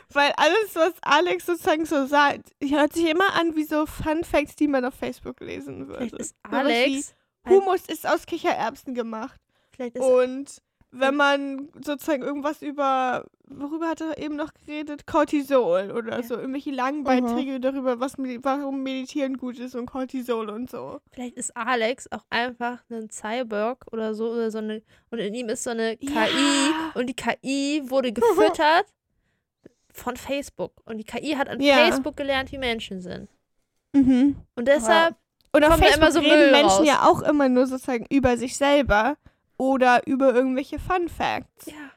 Weil alles, was Alex sozusagen so sagt, hört sich immer an wie so Fun Facts, die man auf Facebook lesen würde. Vielleicht ist Alex. wie, Humus ist aus Kichererbsen gemacht. Vielleicht ist Und wenn man sozusagen irgendwas über, worüber hat er eben noch geredet? Cortisol oder Ja. so, irgendwelche langen Beiträge darüber, was, warum Meditieren gut ist und Cortisol und so. Vielleicht ist Alex auch einfach ein Cyborg oder so oder so eine und in ihm ist so eine KI Ja. und die KI wurde [laughs] gefüttert von Facebook und die KI hat an Ja. Facebook gelernt, wie Menschen sind Mhm. und deshalb Und auf Facebook immer so reden Menschen raus. ja auch immer nur sozusagen über sich selber oder über irgendwelche Fun Facts. ja,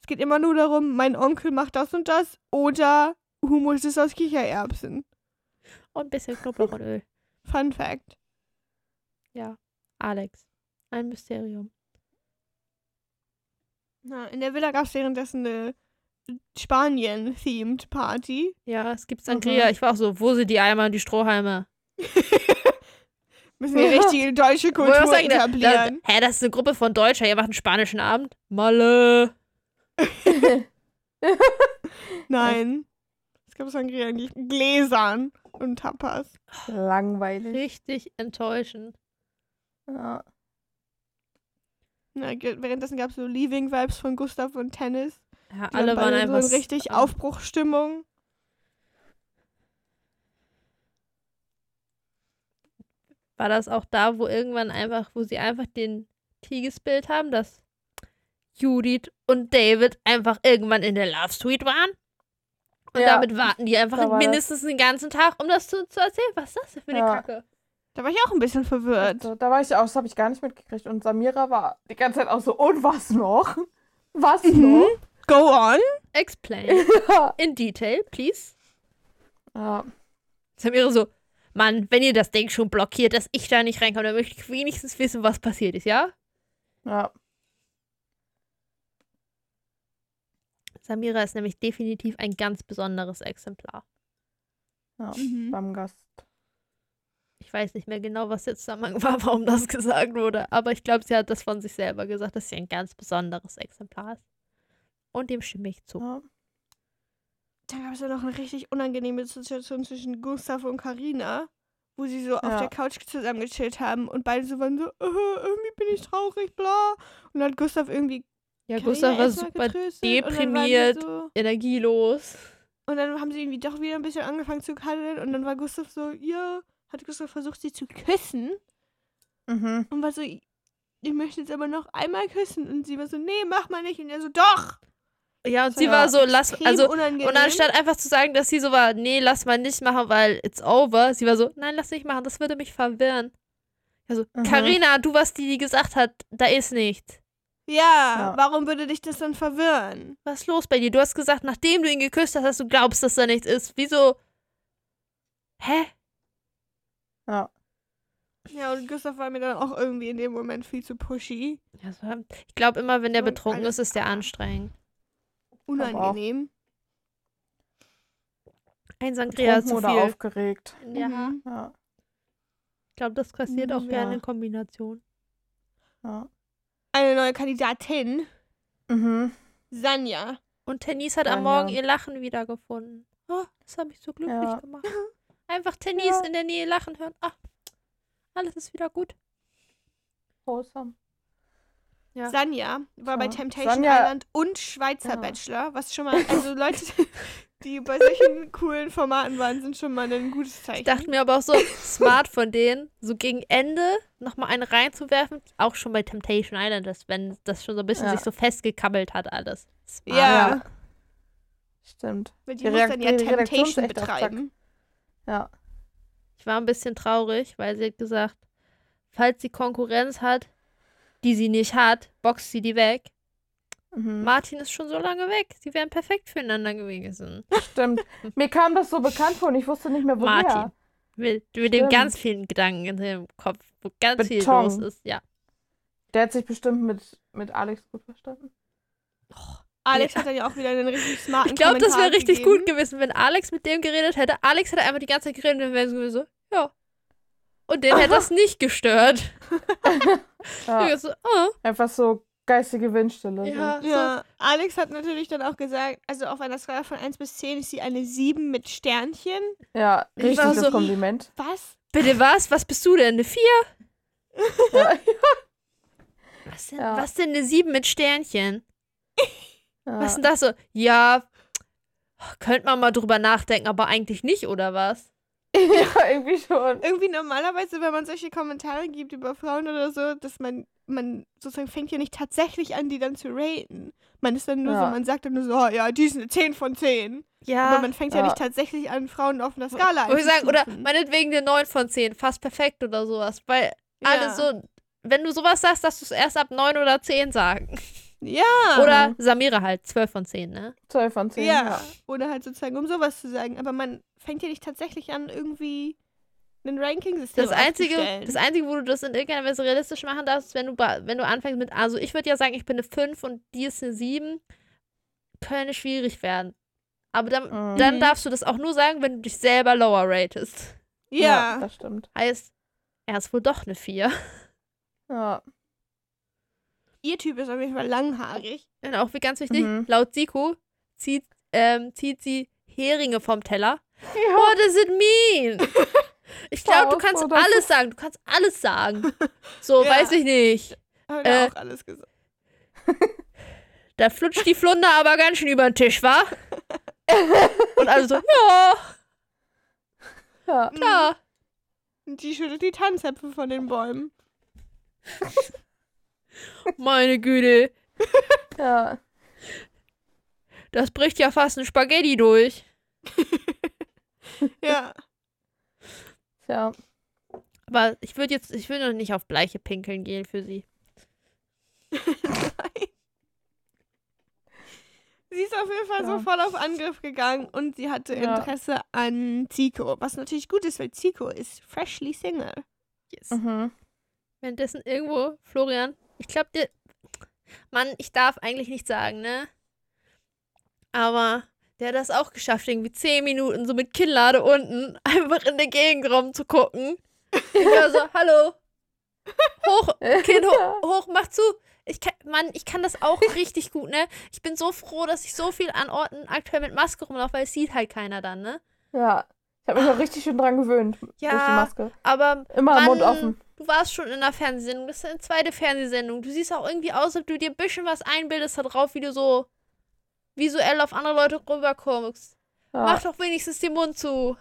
Es geht immer nur darum, mein Onkel macht das und das oder Humus ist aus Kichererbsen. und ein bisschen Knoblauch und Öl. Fun Fact. Ja, Alex. Ein Mysterium. Na, in der Villa gab es währenddessen eine Spanien-themed Party. Ja, es gibt Sangria. Ich war auch so, wo sind die Eimer und die Strohhalme? [laughs] Müssen wir Ja. richtige deutsche Kultur sagen, da, da, etablieren. hä, das ist eine Gruppe von Deutscher, ihr macht einen spanischen Abend? Malle. [laughs] Nein. Es gab Sangria in Gläsern und Tapas. Langweilig. Richtig enttäuschend. Ja. Na, währenddessen gab es so Leaving-Vibes von Gustav und Tennis. Ja, alle waren einfach. so richtig Aufbruchstimmung. War das auch da, wo irgendwann einfach, wo sie einfach den Tigesbild haben, dass Judith und David einfach irgendwann in der Love Suite waren? Und Ja, damit warten die einfach mindestens den ganzen Tag, um das zu, zu erzählen. Was ist das denn für eine Ja. Kacke? Da war ich auch ein bisschen verwirrt. Also, da war ich auch, das habe ich gar nicht mitgekriegt. Und Samira war die ganze Zeit auch so, und was noch? Was Mhm. noch? Go on. Explain. [laughs] In detail, please. ja. Samira so, Mann, wenn ihr das Ding schon blockiert, dass ich da nicht reinkomme, dann möchte ich wenigstens wissen, was passiert ist, ja? Ja. Samira ist nämlich definitiv ein ganz besonderes Exemplar. ja. Mhm. Beim Gast. Ich weiß nicht mehr genau, was der Zusammenhang war, warum das [laughs] gesagt wurde, aber ich glaube, sie hat das von sich selber gesagt, dass sie ein ganz besonderes Exemplar ist. Und dem stimme ich zu. Ja. Da gab es ja noch eine richtig unangenehme Situation zwischen Gustav und Karina, wo sie so auf Ja. der Couch zusammen gechillt haben und beide so waren so, äh, irgendwie bin ich traurig, bla. Und dann hat Gustav irgendwie Ja, Carina Gustav war super und dann deprimiert. So, energielos. und dann haben sie irgendwie doch wieder ein bisschen angefangen zu kaddeln und dann war Gustav so, ja, hat Gustav versucht, sie zu küssen Mhm. und war so, ich möchte jetzt aber noch einmal küssen. Und sie war so, nee, mach mal nicht. Und er so, doch. Ja, und sie war war so, lass, also, unangenehm. und anstatt einfach zu sagen, dass sie so war, nee, lass mal nicht machen, weil it's over, sie war so, nein, lass nicht machen, das würde mich verwirren. Also, Mhm. Carina, du warst die, die gesagt hat, da ist nichts. ja, Ja. warum würde dich das dann verwirren? Was ist los bei dir? Du hast gesagt, nachdem du ihn geküsst hast, dass du glaubst, dass da nichts ist. Wieso? Hä? Ja. Ja, und Gustav war mir dann auch irgendwie in dem Moment viel zu pushy. Ja, so, ich glaube immer, wenn der Und betrunken alles ist, ist der anstrengend. Unangenehm. Ein Sangria zu oder viel. aufgeregt. Ja, Mhm. Ja. ich glaube, das passiert auch Ja. gerne in Kombination. ja. Eine neue Kandidatin, Mhm. Sanja. Und Tennis hat am Sanja. Morgen ihr Lachen wiedergefunden. Oh, das hat mich so glücklich Ja. gemacht. [laughs] Einfach Tennis Ja. in der Nähe lachen hören. Ah, alles ist wieder gut. Wholesome. Ja. Sanja war bei. Temptation Sanja- Island und Schweizer Ja. Bachelor, was schon mal, also Leute, [laughs] die bei solchen coolen Formaten waren, sind schon mal ein gutes Zeichen. Ich dachte mir aber auch so, smart von denen, so gegen Ende nochmal einen reinzuwerfen. Auch schon bei Temptation Island ist, wenn das schon so ein bisschen Ja. sich so festgekabbelt hat, alles. Smart. ja, Ja. Stimmt. weil die, Die muss dann ja Temptation betreiben. Ja. Ich war ein bisschen traurig, weil sie hat gesagt, falls sie Konkurrenz hat, die sie nicht hat, boxt sie die weg. Mhm. Martin ist schon so lange weg. Sie wären perfekt füreinander gewesen. Stimmt. [laughs] Mir kam das so bekannt vor und ich wusste nicht mehr, woher. Martin. Mit, mit dem ganz vielen Gedanken in dem Kopf, wo ganz viel Beton. los ist. Ja. Der hat sich bestimmt mit, mit Alex gut verstanden. Alex Ja. hat ja auch wieder einen richtig smarten Ich glaube, das wäre richtig gegeben. gut gewesen, wenn Alex mit dem geredet hätte. Alex hätte einfach die ganze Zeit geredet und dann wäre sie so, ja. Und den hätte das [laughs] nicht gestört. [laughs] Ja. So, oh, Einfach so geistige Windstille. ja, so. Ja, Alex hat natürlich dann auch gesagt, also auf einer Skala von 1 bis 10 ist sie eine 7 mit Sternchen. Ja, Ich richtig war das so- Kompliment. Was? Bitte was? Was bist du denn? Eine 4? Ja. [laughs] Was denn, Ja. was denn eine 7 mit Sternchen? Ja. Was ist denn das so? Ja, könnte man mal drüber nachdenken, aber eigentlich nicht, oder was? [laughs] ja, irgendwie schon. Irgendwie normalerweise, wenn man solche Kommentare gibt über Frauen oder so, dass man, man sozusagen fängt ja nicht tatsächlich an, die dann zu raten. Man ist dann nur Ja. so, man sagt dann nur so, oh, ja, die ist eine 10 von 10. Ja. Aber man fängt ja, Ja. nicht tatsächlich an, Frauen auf einer Skala Wo ich sagen, oder meinetwegen eine 9 von 10, fast perfekt oder sowas. Weil alle ja. so, wenn du sowas sagst, darfst du es erst ab 9 oder 10 sagen. Ja. Oder Samira halt, 12 von 10, ne? 12 von 10. Ja. Oder halt sozusagen, um sowas zu sagen. Aber man fängt ja nicht tatsächlich an, irgendwie ein Ranking-System Das einzige, das einzige, wo du das in irgendeiner Weise realistisch machen darfst, ist, wenn du, wenn du anfängst mit, also ich würde ja sagen, ich bin eine 5 und die ist eine 7, könnte schwierig werden. Aber dann, Mhm. dann darfst du das auch nur sagen, wenn du dich selber lower ratest. ja. das stimmt. Heißt, er ist wohl doch eine 4. Ja. Ihr Typ ist auf jeden Fall langhaarig. Und auch wie ganz wichtig, Mhm. laut Siko zieht, ähm, zieht sie Heringe vom Teller. Ja. What does it mean? Ich glaube, du kannst alles sagen. Du kannst alles sagen. [laughs] So, Ja. weiß ich nicht. Hat Äh. auch alles gesagt. [laughs] Da flutscht die Flunder aber ganz schön über den Tisch, wa? [laughs] Und alle so, ja, ja. klar. Und die schüttelt die Tanzäpfel von den Bäumen. Meine Güte, Ja. das bricht ja fast ein Spaghetti durch. Ja. [laughs] Tja. Aber ich würde jetzt, ich will noch nicht auf Bleiche pinkeln gehen für sie. [laughs] Nein. Sie ist auf jeden Fall Ja. so voll auf Angriff gegangen und sie hatte Ja. Interesse an Zico. Was natürlich gut ist, weil Zico ist freshly Single. Yes. Mhm. Währenddessen irgendwo, Florian, ich glaube dir, Mann, ich darf eigentlich nicht sagen, ne? Aber der hat das auch geschafft, irgendwie zehn Minuten so mit Kinnlade unten [laughs] einfach in den Gegend rumzugucken. Ich war so, [laughs] hallo. Hoch, Kind hoch, [laughs] hoch, mach zu. Ich kann, Mann, ich kann das auch richtig gut, ne? Ich bin so froh, dass ich so viel an Orten aktuell mit Maske rumlaufe, weil es sieht halt keiner dann, ne? Ja. Ich habe mich auch richtig schön dran gewöhnt. Durch die Ja, Maske. aber Immer Mann, Mund offen. Du warst schon in einer Fernsehsendung. Das ist eine zweite Fernsehsendung. Du siehst auch irgendwie aus, als ob du dir ein bisschen was einbildest da drauf, wie du so visuell auf andere Leute rüberkommst. Ja. Mach doch wenigstens den Mund zu.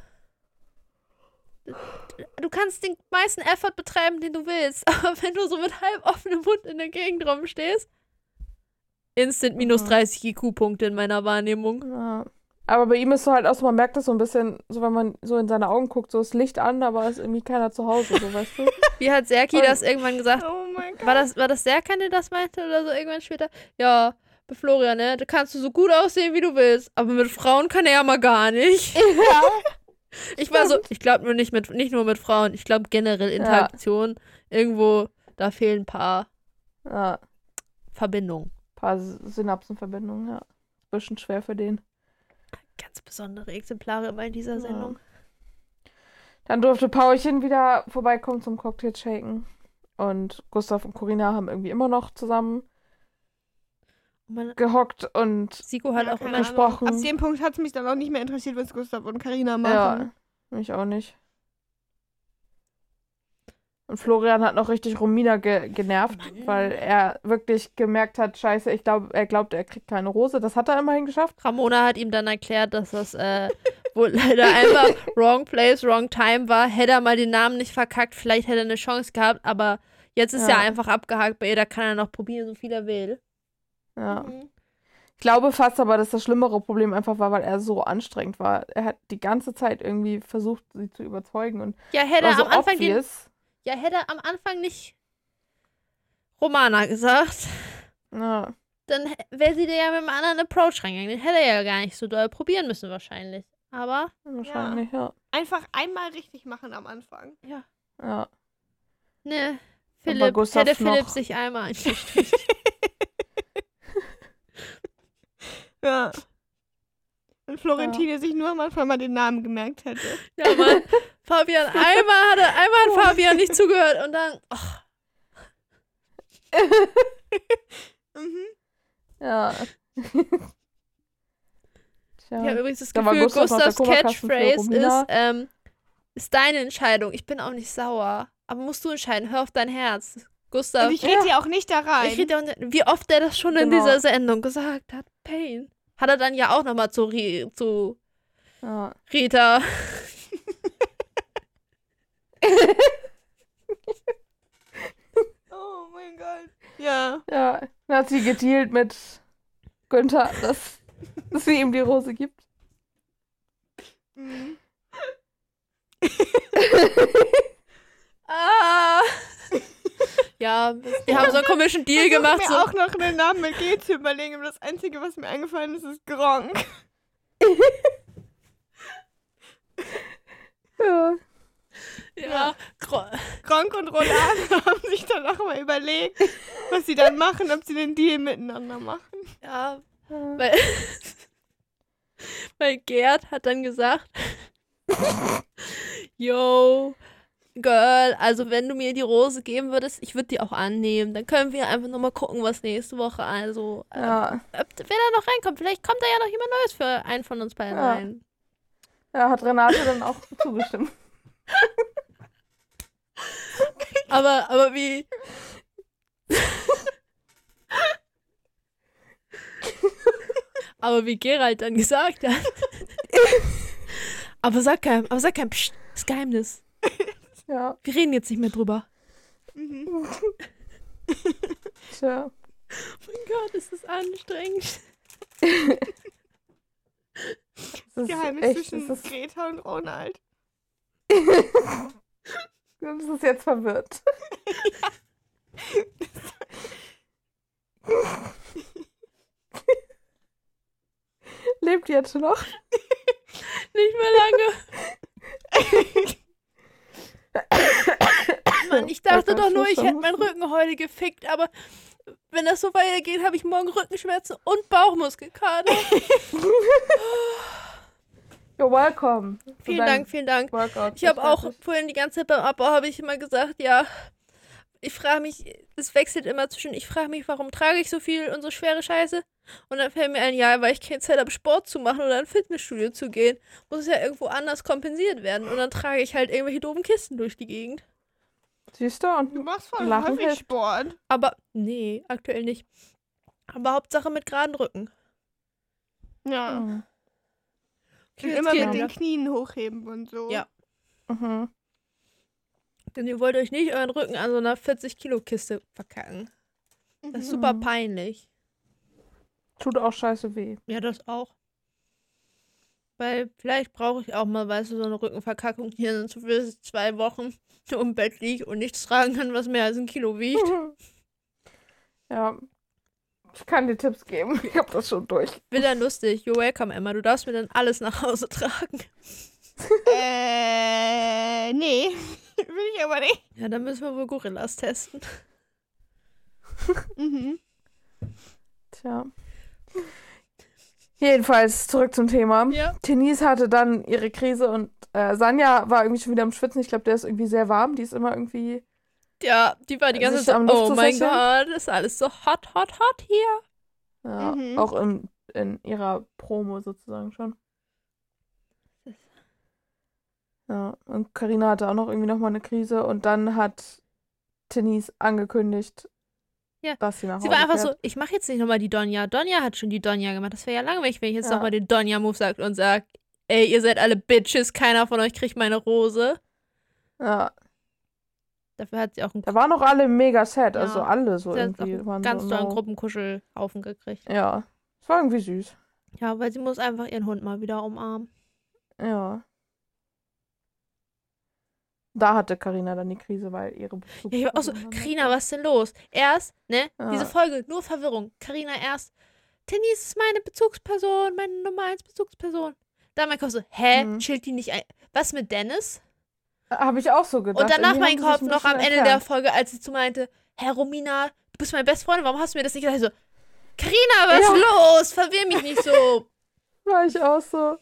Du kannst den meisten Effort betreiben, den du willst. [laughs] Aber wenn du so mit halb offenem Mund in der Gegend rumstehst, instant minus Mhm. 30 IQ-Punkte in meiner Wahrnehmung. Ja. Aber bei ihm ist so halt auch so, man merkt das so ein bisschen, so wenn man so in seine Augen guckt, so ist Licht an, aber ist irgendwie keiner zu Hause, so weißt du? [laughs] Wie hat Serki das irgendwann gesagt? Oh mein Gott. War das, war das Serkan, der das meinte oder so irgendwann später? Ja, bei Florian, ne? Da kannst du so gut aussehen, wie du willst. Aber mit Frauen kann er ja mal gar nicht. ja. [laughs] Ich war so, ich glaube nur nicht mit, nicht nur mit Frauen, ich glaube generell Interaktion. Irgendwo, da fehlen ein paar Ja. Verbindungen. paar S- Synapsenverbindungen, ja. Bisschen schwer für den. Ganz besondere Exemplare immer in dieser Ja. Sendung. Dann durfte Paulchen wieder vorbeikommen zum Cocktail shaken. Und Gustav und Corinna haben irgendwie immer noch zusammen man, gehockt und Siko hat auch immer Ahnung. gesprochen. Ab dem Punkt hat es mich dann auch nicht mehr interessiert, was Gustav und Karina machen. ja, mich auch nicht. Und Florian hat noch richtig Romina ge genervt, Mann. weil er wirklich gemerkt hat, scheiße, ich glaube, er glaubt, er kriegt keine Rose. Das hat er immerhin geschafft. Ramona hat ihm dann erklärt, dass das äh, [laughs] wohl leider einfach wrong place, wrong time war. Hätte er mal den Namen nicht verkackt, vielleicht hätte er eine Chance gehabt, aber jetzt ist Ja. er einfach abgehakt bei ihr, da kann er noch probieren, so viel er will. Ja. Mhm. Ich glaube fast aber, dass das schlimmere Problem einfach war, weil er so anstrengend war. Er hat die ganze Zeit irgendwie versucht, sie zu überzeugen und Ja, hätte war er so am Anfang den, ja, hätte er am Anfang nicht Romana gesagt, Ja. dann wäre sie dir ja mit einem anderen Approach reingegangen. Den hätte er ja gar nicht so doll probieren müssen wahrscheinlich. Aber Wahrscheinlich, ja. Einfach einmal richtig machen am Anfang. Ja. ne, bei Philipp, hätte Philipp noch- sich einmal [laughs] [laughs] eingestrichen. Ja. Und Florentine sich nur am Anfang mal den Namen gemerkt hätte. Ja, Mann. [laughs] Fabian, einmal hat er, einmal hat Fabian nicht zugehört und dann, ach, [laughs] Mhm. Ja. ich habe Tja. übrigens das Da Gefühl, Gustav Gustavs Catchphrase ist, ähm, ist deine Entscheidung. Ich bin auch nicht sauer. Aber musst du entscheiden, hör auf dein Herz. Gustav, Und ich rede dir auch nicht da rein. ich rede auch nicht- wie oft er das schon in Genau. dieser Sendung gesagt hat. Pain. Hat er dann ja auch nochmal zu, Ri zu Ja. Rita. [laughs] oh mein Gott. Ja. ja. Dann hat sie gedealt mit Günther, dass, dass sie ihm die Rose gibt. Mhm. [laughs] Ah. Ja, die haben so einen komischen Deal Ich gemacht. mir So, auch noch einen Namen mit G zu überlegen, aber das Einzige, was mir eingefallen ist, ist Gronk. [laughs] Ja. Ja, Gro- Gronk und Roland [laughs] haben sich dann auch mal überlegt, was sie dann machen, ob sie den Deal miteinander machen. ja, weil, [laughs] weil Gerd hat dann gesagt, yo, Girl, also wenn du mir die Rose geben würdest, ich würde die auch annehmen. Dann können wir einfach nochmal gucken, was nächste Woche, also, äh, Ja. ob, wer da noch reinkommt. Vielleicht kommt da ja noch jemand Neues für einen von uns beiden Ja. rein. ja, hat Renate dann auch [laughs] zugestimmt. Aber, aber wie. aber wie Gerald dann gesagt hat. [laughs] aber sag keinem, aber sag keinem, Psst, das ist Geheimnis. Ja, Wir reden jetzt nicht mehr drüber. Mhm. [laughs] tja. Oh mein Gott, ist das anstrengend. Das ist Geheimnis echt, zwischen das ist, Greta und Ronald. das ist jetzt verwirrt. [laughs] Lebt jetzt noch? Nicht mehr lange. [laughs] Mann, ich dachte doch nur, ich hätte meinen Rücken heute gefickt, aber wenn das so weitergeht, habe ich morgen Rückenschmerzen und Bauchmuskelkater. [laughs] You're welcome. Vielen Dank, vielen Dank. Workout. Ich habe auch vorhin die ganze Zeit beim Abbau habe ich immer gesagt, ja, ich frage mich, es wechselt immer zwischen, ich frage mich, warum trage ich so viel und so schwere Scheiße? Und dann fällt mir ein, ja, weil ich keine Zeit habe, Sport zu machen oder ins Fitnessstudio zu gehen, muss es ja irgendwo anders kompensiert werden. Und dann trage ich halt irgendwelche doofen Kisten durch die Gegend. Siehst du? Und Du machst voll Lachen häufig. Sport. Aber, nee, aktuell nicht. Aber Hauptsache mit geraden Rücken. Ja. Mhm. Und jetzt immer mit den Knien hochheben und so. Ja. Mhm. Denn ihr wollt euch nicht euren Rücken an so einer 40-Kilo-Kiste verkacken. Das ist super Mhm. peinlich. Tut auch scheiße weh. Ja, das auch. Weil vielleicht brauche ich auch mal, weißt du, so eine Rückenverkackung hier sind für zwei Wochen nur [laughs] im Bett liege und nichts tragen kann, was mehr als ein Kilo wiegt. [laughs] Ja. Ich kann dir Tipps geben. Ich habe das schon durch. Will dann lustig. You're welcome, Emma. Du darfst mir dann alles nach Hause tragen. [laughs] Äh, nee. [laughs] Will ich aber nicht. Ja, dann müssen wir wohl Gorillas testen. Mhm. Tja. Jedenfalls zurück zum Thema. Ja. Denise hatte dann ihre Krise und äh, Sanja war irgendwie schon wieder am Schwitzen. Ich glaube, der ist irgendwie sehr warm. Die ist immer irgendwie. Ja, die war die ganze Zeit am so, oh mein? Gott, ist alles so hot, hot, hot hier. Ja, Mhm. Auch in, in ihrer Promo sozusagen schon. Ja, und Karina hatte auch noch irgendwie nochmal eine Krise und dann hat Denise angekündigt, Ja. dass sie nach Sie Hause war einfach fährt. so, ich mache jetzt nicht nochmal die Donja. Donja hat schon die Donja gemacht. Das wäre ja langweilig, wenn ich jetzt Ja. nochmal den Donja-Move sagt und sag, ey, ihr seid alle Bitches, keiner von euch kriegt meine Rose. Ja, Dafür hat sie auch einen, da waren auch alle mega sad, Ja. also alle so sie hat auch irgendwie. einen waren ganz so, tollen no. Gruppenkuschelhaufen gekriegt. Ja, es war irgendwie süß. Ja, weil sie muss einfach ihren Hund mal wieder umarmen. Ja. Da hatte Karina dann die Krise, weil ihre Ja, ich war auch so, Karina, was ist denn los? Erst, ne, Ja. diese Folge, nur Verwirrung. Karina erst, Denise ist meine Bezugsperson, meine Nummer 1 Bezugsperson. Dann mein Kopf so, hä, Mhm. chillt die nicht ein? Was mit Dennis? Habe ich auch so gedacht. Und danach mein Kopf noch am Ende der entfernt. Folge, als sie zu meinte, Herr Romina, du bist meine beste Freundin, warum hast du mir das nicht gesagt? Ich so, Carina, was Ja. ist los? Verwirr mich nicht so. [laughs] War ich auch so.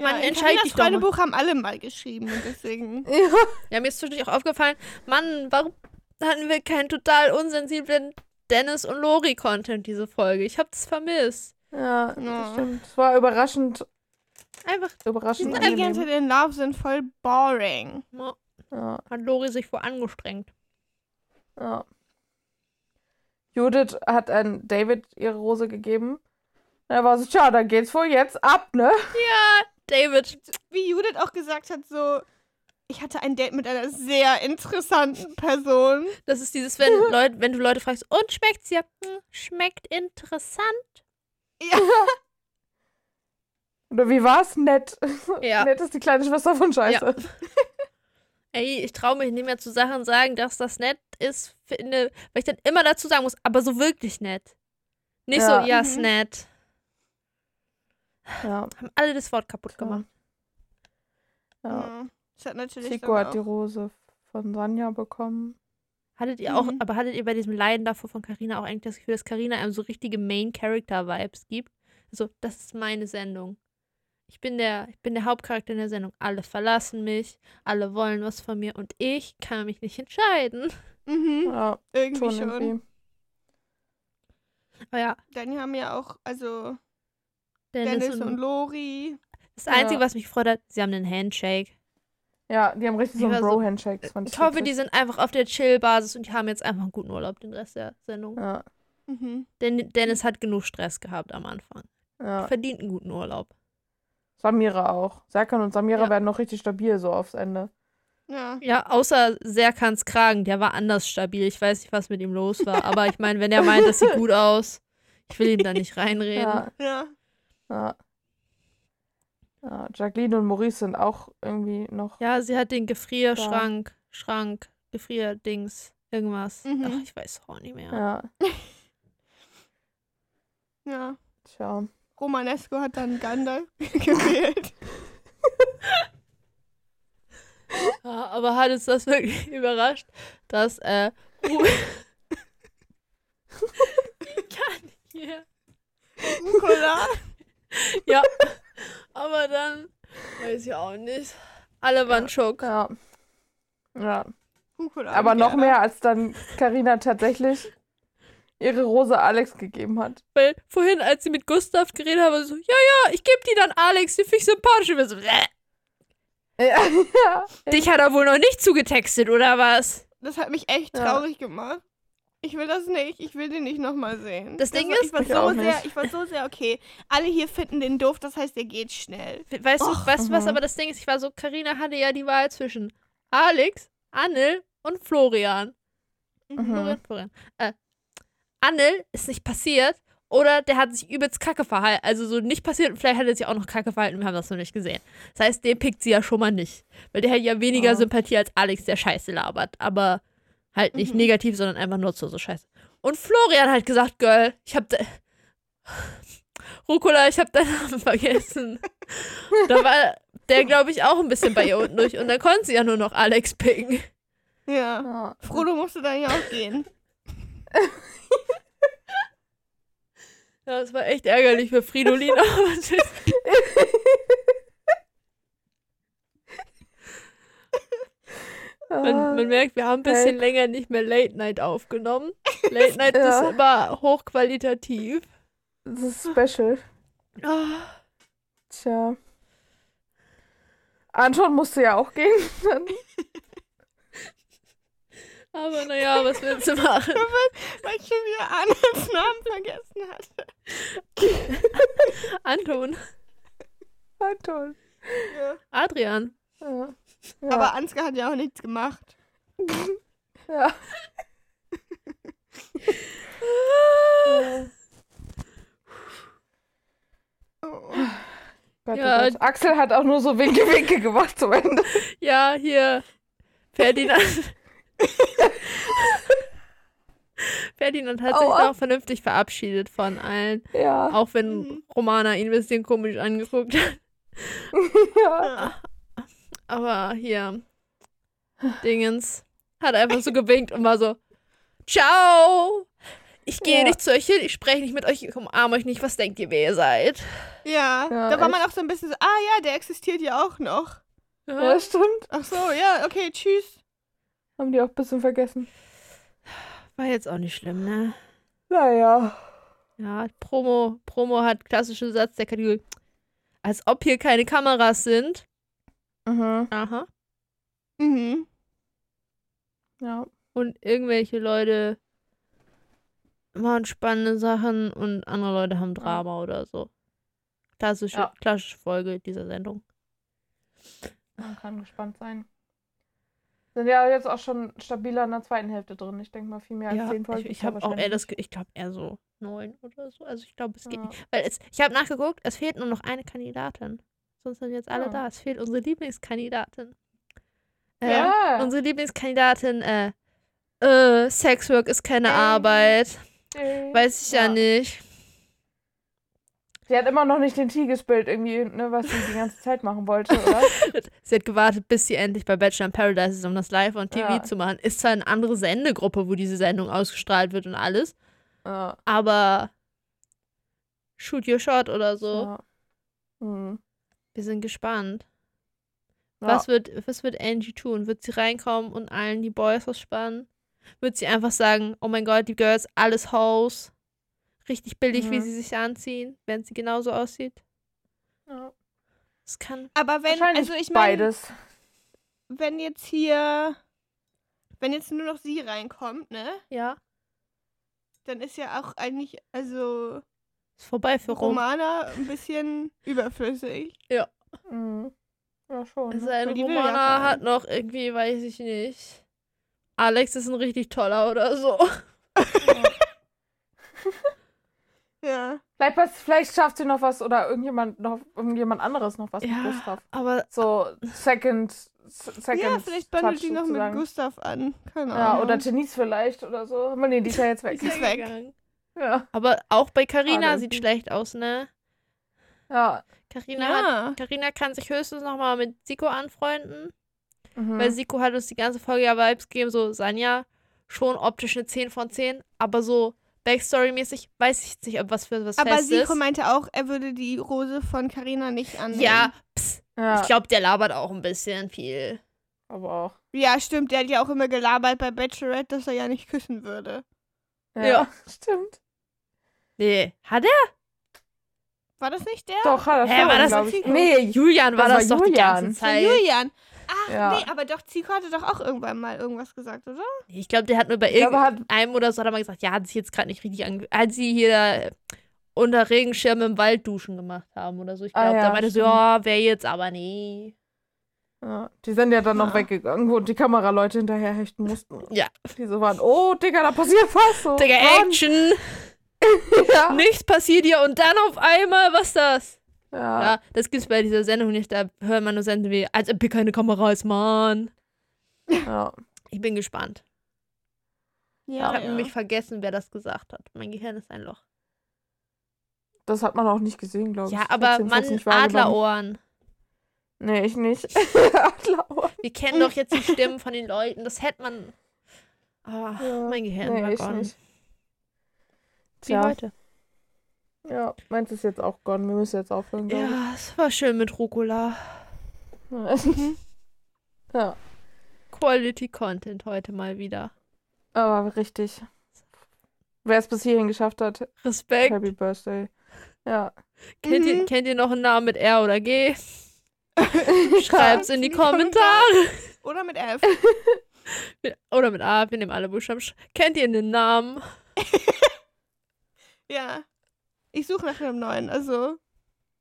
Mann, in entscheid Carinas dich doch. Freundebuch haben alle mal geschrieben und deswegen. [laughs] Ja. Ja, mir ist zwischendurch auch aufgefallen, Mann, warum hatten wir keinen total unsensiblen Dennis und Lori-Content diese Folge? Ich hab das vermisst. Ja, das Ja. stimmt. Es war überraschend, Einfach Die überraschend die ganze. Zeit in Love sind voll boring. ja, Ja, hat Lori sich vor angestrengt. ja. Judith hat an David ihre Rose gegeben. Er war so, tja, dann geht's wohl jetzt ab, ne? David, Wie Judith auch gesagt hat, so. Ich hatte ein Date mit einer sehr interessanten Person. das ist dieses, wenn, [laughs] Leute, wenn du Leute fragst, und schmeckt's ja? Hm, schmeckt interessant. Ja. [laughs] Oder wie war's? Nett. Ja. [laughs] Nett ist die kleine Schwester von Scheiße. Ey, ich traue mich nicht mehr zu Sachen sagen, dass das nett ist, finde, weil ich dann immer dazu sagen muss, aber so wirklich nett. Nicht Ja. so, ja, Mhm. ist nett. Ja. Haben alle das Wort kaputt Ja. gemacht. ja. Ja. Das hat natürlich Chico hat die Rose von Sanja bekommen. Hattet ihr auch, Mhm. aber hattet ihr bei diesem Leiden davor von Carina auch eigentlich das Gefühl, dass Carina einem so richtige Main-Character-Vibes gibt? So, das ist meine Sendung. Ich bin der, ich bin der Hauptcharakter in der Sendung. Alle verlassen mich, alle wollen was von mir und ich kann mich nicht entscheiden. Mhm, Ja, irgendwie schon schon. irgendwie. Aber ja, Dann haben ja auch, also Dennis, Dennis, und, und Lori. das Einzige, Ja. was mich gefreut hat, sie haben einen Handshake. Ja, die haben richtig so einen so- Bro-Handshake. Fand Ich hoffe, die sind einfach auf der Chill-Basis und die haben jetzt einfach einen guten Urlaub den Rest der Sendung. Ja, Mhm. Denn Dennis hat genug Stress gehabt am Anfang. ja. Verdient einen guten Urlaub. Samira auch. Serkan und Samira Ja. werden noch richtig stabil so aufs Ende. Ja. Ja, außer Serkans Kragen, der war anders stabil. Ich weiß nicht, was mit ihm los war. Aber ich meine, wenn er meint, das sieht [laughs] gut aus, ich will ihm da nicht reinreden. Ja, Ja. Ja. ja. Jacqueline und Maurice sind auch irgendwie noch. Ja, sie hat den Gefrierschrank, Schrank, Gefrierdings, irgendwas. Mhm. Ach, ich weiß auch nicht mehr. Ja, [laughs] Ja. tja. Romanesco hat dann Gandalf [laughs] gewählt. [laughs] Ja, aber hat uns das wirklich überrascht, dass äh, ich kann nicht hier. Rucola. Ja, [laughs] aber dann weiß ich auch nicht. Alle waren schock. Ja. Ja. Aber noch mehr, als dann Karina tatsächlich ihre Rose Alex gegeben hat. Weil vorhin, als sie mit Gustav geredet haben, war sie so, ja, ja, ich gebe die dann Alex, die finde ich sympathisch. Und wir so, äh, Ja, [laughs] ja. dich hat er wohl noch nicht zugetextet, oder was? Das hat mich echt Ja. traurig gemacht. Ich will das nicht. Ich will den nicht nochmal sehen. Das Ding ist- ich war Ich so sehr, ich war so sehr okay. Alle hier finden den doof, das heißt, der geht schnell. Weißt du, Och, weißt du, was mhm. aber das Ding ist? Ich war so, Karina hatte ja die Wahl zwischen Alex, Annel und Florian. Mhm. Florian, Florian. Äh, Annel ist nicht passiert oder der hat sich übelst kacke verhalten. Also so nicht passiert und vielleicht hat er sich auch noch kacke verhalten, wir haben das noch nicht gesehen. Das heißt, den pickt sie ja schon mal nicht. Weil der hat ja weniger Ja. Sympathie als Alex, der Scheiße labert. Aber halt nicht Mhm. negativ, sondern einfach nur zu so Scheiße. Und Florian hat gesagt, Girl, ich hab de Rucola, ich hab deinen Namen [laughs] vergessen. da war der, glaube ich, auch ein bisschen bei ihr unten durch. Und dann konnte sie ja nur noch Alex picken. Ja. Ja. Frodo musste dann ja auch gehen. [laughs] Ja, das war echt ärgerlich für Fridolin. aber [laughs] man, man merkt, wir haben ein bisschen Help. länger nicht mehr Late Night aufgenommen. [laughs] Late Night Ja. ist immer hochqualitativ. Das ist special. Ah, Tja. Anton musste ja auch gehen. [laughs] Aber naja, was willst du machen? [laughs] Weil ich schon wieder Arnolds Namen vergessen hatte. Anton, Anton. Ja. Adrian. Ja. Ja. Aber Ansgar hat ja auch nichts gemacht. [laughs] ja. Oh. Gott, Ja. Gott. Axel hat auch nur so Winke Winke gemacht zum Ende. Ja, hier. Ferdinand. Ferdinand hat sich Aua. noch vernünftig verabschiedet von allen. Ja. Auch wenn Mhm. Romana ihn ein bisschen komisch angeguckt hat. [laughs] ja. Aber hier, Dingens hat einfach so gewinkt und war so, ciao, ich gehe Ja. nicht zu euch hin, ich spreche nicht mit euch, ich umarme euch nicht, was denkt ihr, wer ihr seid? Ja, Ja, da war man auch so ein bisschen so, ah ja, der existiert ja auch noch. ja, stimmt. Ach so, ja, okay, tschüss. Haben die auch ein bisschen vergessen. War jetzt auch nicht schlimm, ne? Naja. Ja, Promo, Promo hat klassischen Satz der Kategorie, als ob hier keine Kameras sind. Mhm. Aha. Mhm. Ja. Und irgendwelche Leute machen spannende Sachen und andere Leute haben Drama oder so. Klassische, Ja. klassische Folge dieser Sendung. Man kann gespannt sein. Sind ja jetzt auch schon stabiler in der zweiten Hälfte drin. Ich denke mal viel mehr als Ja, zehn Folgen. ich, ich habe auch eher das, ich glaube eher so neun oder so. Also ich glaube, es geht Ja. nicht. Weil es, ich habe nachgeguckt, es fehlt nur noch eine Kandidatin. Sonst sind jetzt alle Ah. da. Es fehlt unsere Lieblingskandidatin. Äh, Ja. Unsere Lieblingskandidatin, äh, äh, Sexwork ist keine Ähm, Arbeit. Äh, Weiß ich ja, ja. nicht. Sie hat immer noch nicht den Tee gespielt, irgendwie, ne, was sie die ganze Zeit machen wollte, oder? [laughs] Sie hat gewartet, bis sie endlich bei Bachelor in Paradise ist, um das live on TV Ja. zu machen. Ist zwar eine andere Sendegruppe, wo diese Sendung ausgestrahlt wird und alles, ja. aber shoot your shot oder so. Ja. Hm. Wir sind gespannt. Ja. Was, wird, was wird Angie tun? Wird sie reinkommen und allen die Boys ausspannen? Wird sie einfach sagen, oh mein Gott, die Girls, alles Hoes. Richtig billig, wie Mhm. sie sich anziehen, wenn sie genauso aussieht. Ja. Es kann. Aber wenn, also ich meine, beides. wenn jetzt hier, wenn jetzt nur noch sie reinkommt, ne, Ja, dann ist ja auch eigentlich, also ist vorbei für Rom. Romana ein bisschen überflüssig. Mhm. Ja, schon. Ne? Sein ja Romana hat noch irgendwie, weiß ich nicht. Alex ist ein richtig toller oder so. [laughs] Ja. Vielleicht, was, vielleicht schafft sie noch was oder irgendjemand noch irgendjemand anderes noch was mit Ja, Gustav. aber So second, second ja, vielleicht bandelt Touch die noch sozusagen. mit Gustav an. Keine Ja, Ahnung. oder Janice vielleicht oder so. Aber nee, die ist ja jetzt weg. Die ist weg. gegangen. Ja. Aber auch bei Carina Schade. sieht schlecht aus, ne? Ja. Carina hat Ja. Carina kann sich höchstens nochmal mit Siko anfreunden, Mhm. weil Siko hat uns die ganze Folge ja Vibes gegeben, so Sanja, schon optisch eine 10 von 10, aber so Backstory-mäßig weiß ich nicht, ob was für was Aber Festes. Siko meinte auch, er würde die Rose von Carina nicht annehmen. Ja, pss, ja, ich glaube, der labert auch ein bisschen viel. aber auch. Ja, stimmt. Der hat ja auch immer gelabert bei Bachelorette, dass er ja nicht küssen würde. Ja, Ja. [laughs] stimmt. Nee, hat er? War das nicht der? Doch, hat er Hä, schon, war das ich. Nee, Julian war Das das, war doch die Julian. ganze Von Zeit. Julian. Ach, Ja. nee, aber doch, Zico hatte doch auch irgendwann mal irgendwas gesagt, oder? Ich glaube, der hat nur bei irgendeinem oder so hat er mal gesagt, ja, hat sich jetzt gerade nicht richtig ange... Als sie hier äh, unter Regenschirm im Wald duschen gemacht haben oder so. Ich Ah, glaube, ja, da meinte so, ja, wer jetzt, aber nee. Ja, die sind ja dann noch Ja. weggegangen, wo die Kameraleute hinterher hechten mussten. Ja. Die so waren, oh, Digga, da passiert was. So, Digga, run. Action! [laughs] Ja. Nichts passiert hier und dann auf einmal, was das? Ja. Ja, das gibt's bei dieser Sendung nicht. Da hört man nur Sendungen wie, als ob hier keine Kamera ist, Mann. ja. Ich bin gespannt. Ja. ich habe nämlich vergessen, wer das gesagt hat. Mein Gehirn ist ein Loch. Das hat man auch nicht gesehen, glaube ich. Ja, aber wahrgenommen. Adlerohren. Nee, ich nicht. [laughs] Adlerohren. Wir kennen doch jetzt die Stimmen von den Leuten. Das hätte man. Ah, Ja. mein Gehirn Nee, war ich gone. nicht. Wie Tja. heute. Ja, meins ist jetzt auch gone. Wir müssen jetzt aufhören, Ja, es war schön mit Rucola. [laughs] ja, Quality Content heute mal wieder. aber richtig. Wer es bis hierhin geschafft hat, Respekt. Happy Birthday. Ja. Kennt, ihr, Mhm. kennt ihr noch einen Namen mit R oder G? [laughs] Schreibt's in die Kommentare. Oder mit F. [laughs] Oder mit A, wir nehmen alle Buchstaben. Kennt ihr einen Namen? Ja. Ich suche nach einem neuen, also.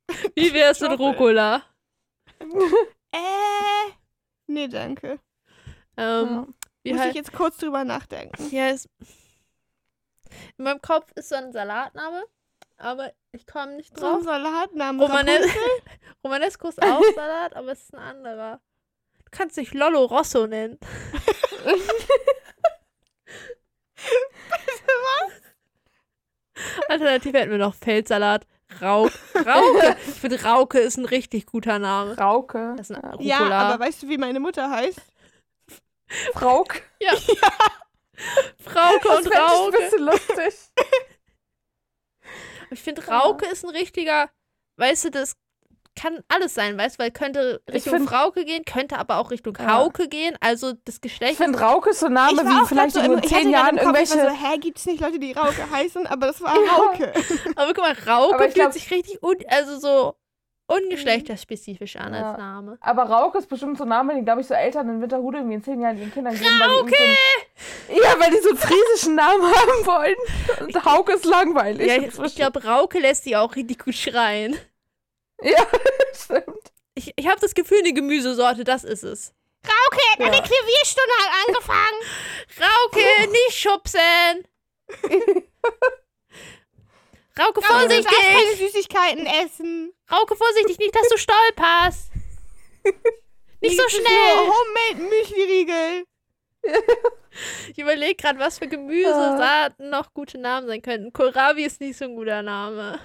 [laughs] Wie wär's mit. Rucola? Äh. Nee, danke. Ähm, wie Muss halt, ich jetzt kurz drüber nachdenken. ja, ist, in meinem Kopf ist so ein Salatname, aber ich komme nicht So ein drauf. Salatnamen. Romane Rapunzel? [laughs] Romanesco ist auch Salat, aber es ist ein anderer. Du kannst dich Lollo Rosso nennen. [laughs] Alternativ hätten wir noch Feldsalat. Rauke. Rauke. [laughs] Ich finde, Rauke ist ein richtig guter Name. Rauke. Das ist ein Rucola. Ja, aber weißt du, wie meine Mutter heißt? Frauk. Frauke [laughs] Das und fänd ich ein Rauke. bisschen lustig. Ich finde, Rauke ist ein richtiger, weißt du, das kann alles sein, weißt du, weil könnte Ich Richtung find- Frauke gehen, könnte aber auch Richtung Ja. Hauke gehen. Also das Ich Geschlecht. finde Rauke ist so ein Name ich wie vielleicht in so, ich hatte zehn Jahren Kopf, ich war irgendwelche. so, hä, gibt es nicht Leute, die Rauke [laughs] heißen? Aber das war Ja. Rauke. aber guck mal, Rauke ich fühlt glaub- sich richtig un also so ungeschlechterspezifisch an Ja. als Name. Aber Rauke ist bestimmt so ein Name, den, glaube ich, so Eltern in Winterhude irgendwie in zehn Jahren ihren Kindern geben. Rauke! Weil so ja, weil die so einen friesischen Namen haben wollen. [laughs] Und Hauke ist langweilig. Ja, ich, ich glaube, Rauke lässt die auch richtig gut schreien. [laughs] Ja, stimmt. Ich, ich habe das Gefühl, eine Gemüsesorte, das ist es. Rauke, Ja. meine Klavierstunde hat angefangen. [laughs] Rauke, nicht schubsen! [laughs] Rauke, Rauke, du darfst keine vorsichtig! Süßigkeiten essen. Rauke, vorsichtig, nicht, dass du stolperst! Nicht so schnell! Nur Homemade Müsli-Riegel. Ich überlege gerade, was für Gemüsesorten noch gute Namen sein könnten. Kohlrabi ist nicht so ein guter Name.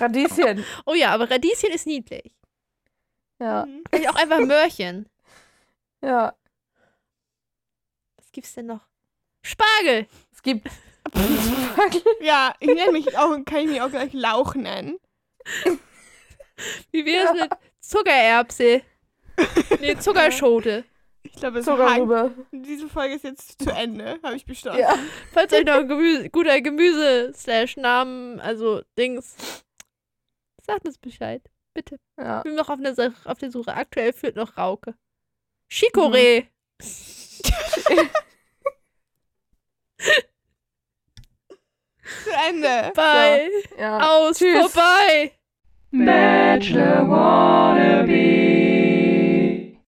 Radieschen. [laughs] Oh ja, aber Radieschen ist niedlich. Ja, Mhm. Vielleicht auch einfach Möhrchen. ja. Was gibt's denn noch? Spargel. Es gibt. [laughs] Ja, ich nenne mich auch, kann ich mich auch gleich Lauch nennen. Wie wär's mit Zuckererbse? Nee, [laughs] Zuckerschote. Ich glaube, es Zuckerrübe. Diese Folge ist jetzt zu Ende, habe ich beschlossen. Ja. Falls euch noch ein Gemüse, guter Gemüse-Namen, also Dings, sagt uns Bescheid. Bitte. ja. Ich bin noch auf der, Sa- auf der Suche. Aktuell führt noch Rauke. Chicorée. [laughs] Zu Ende. Bye. ja. Aus. Tschüss. Vorbei. Bachelor Wannabe.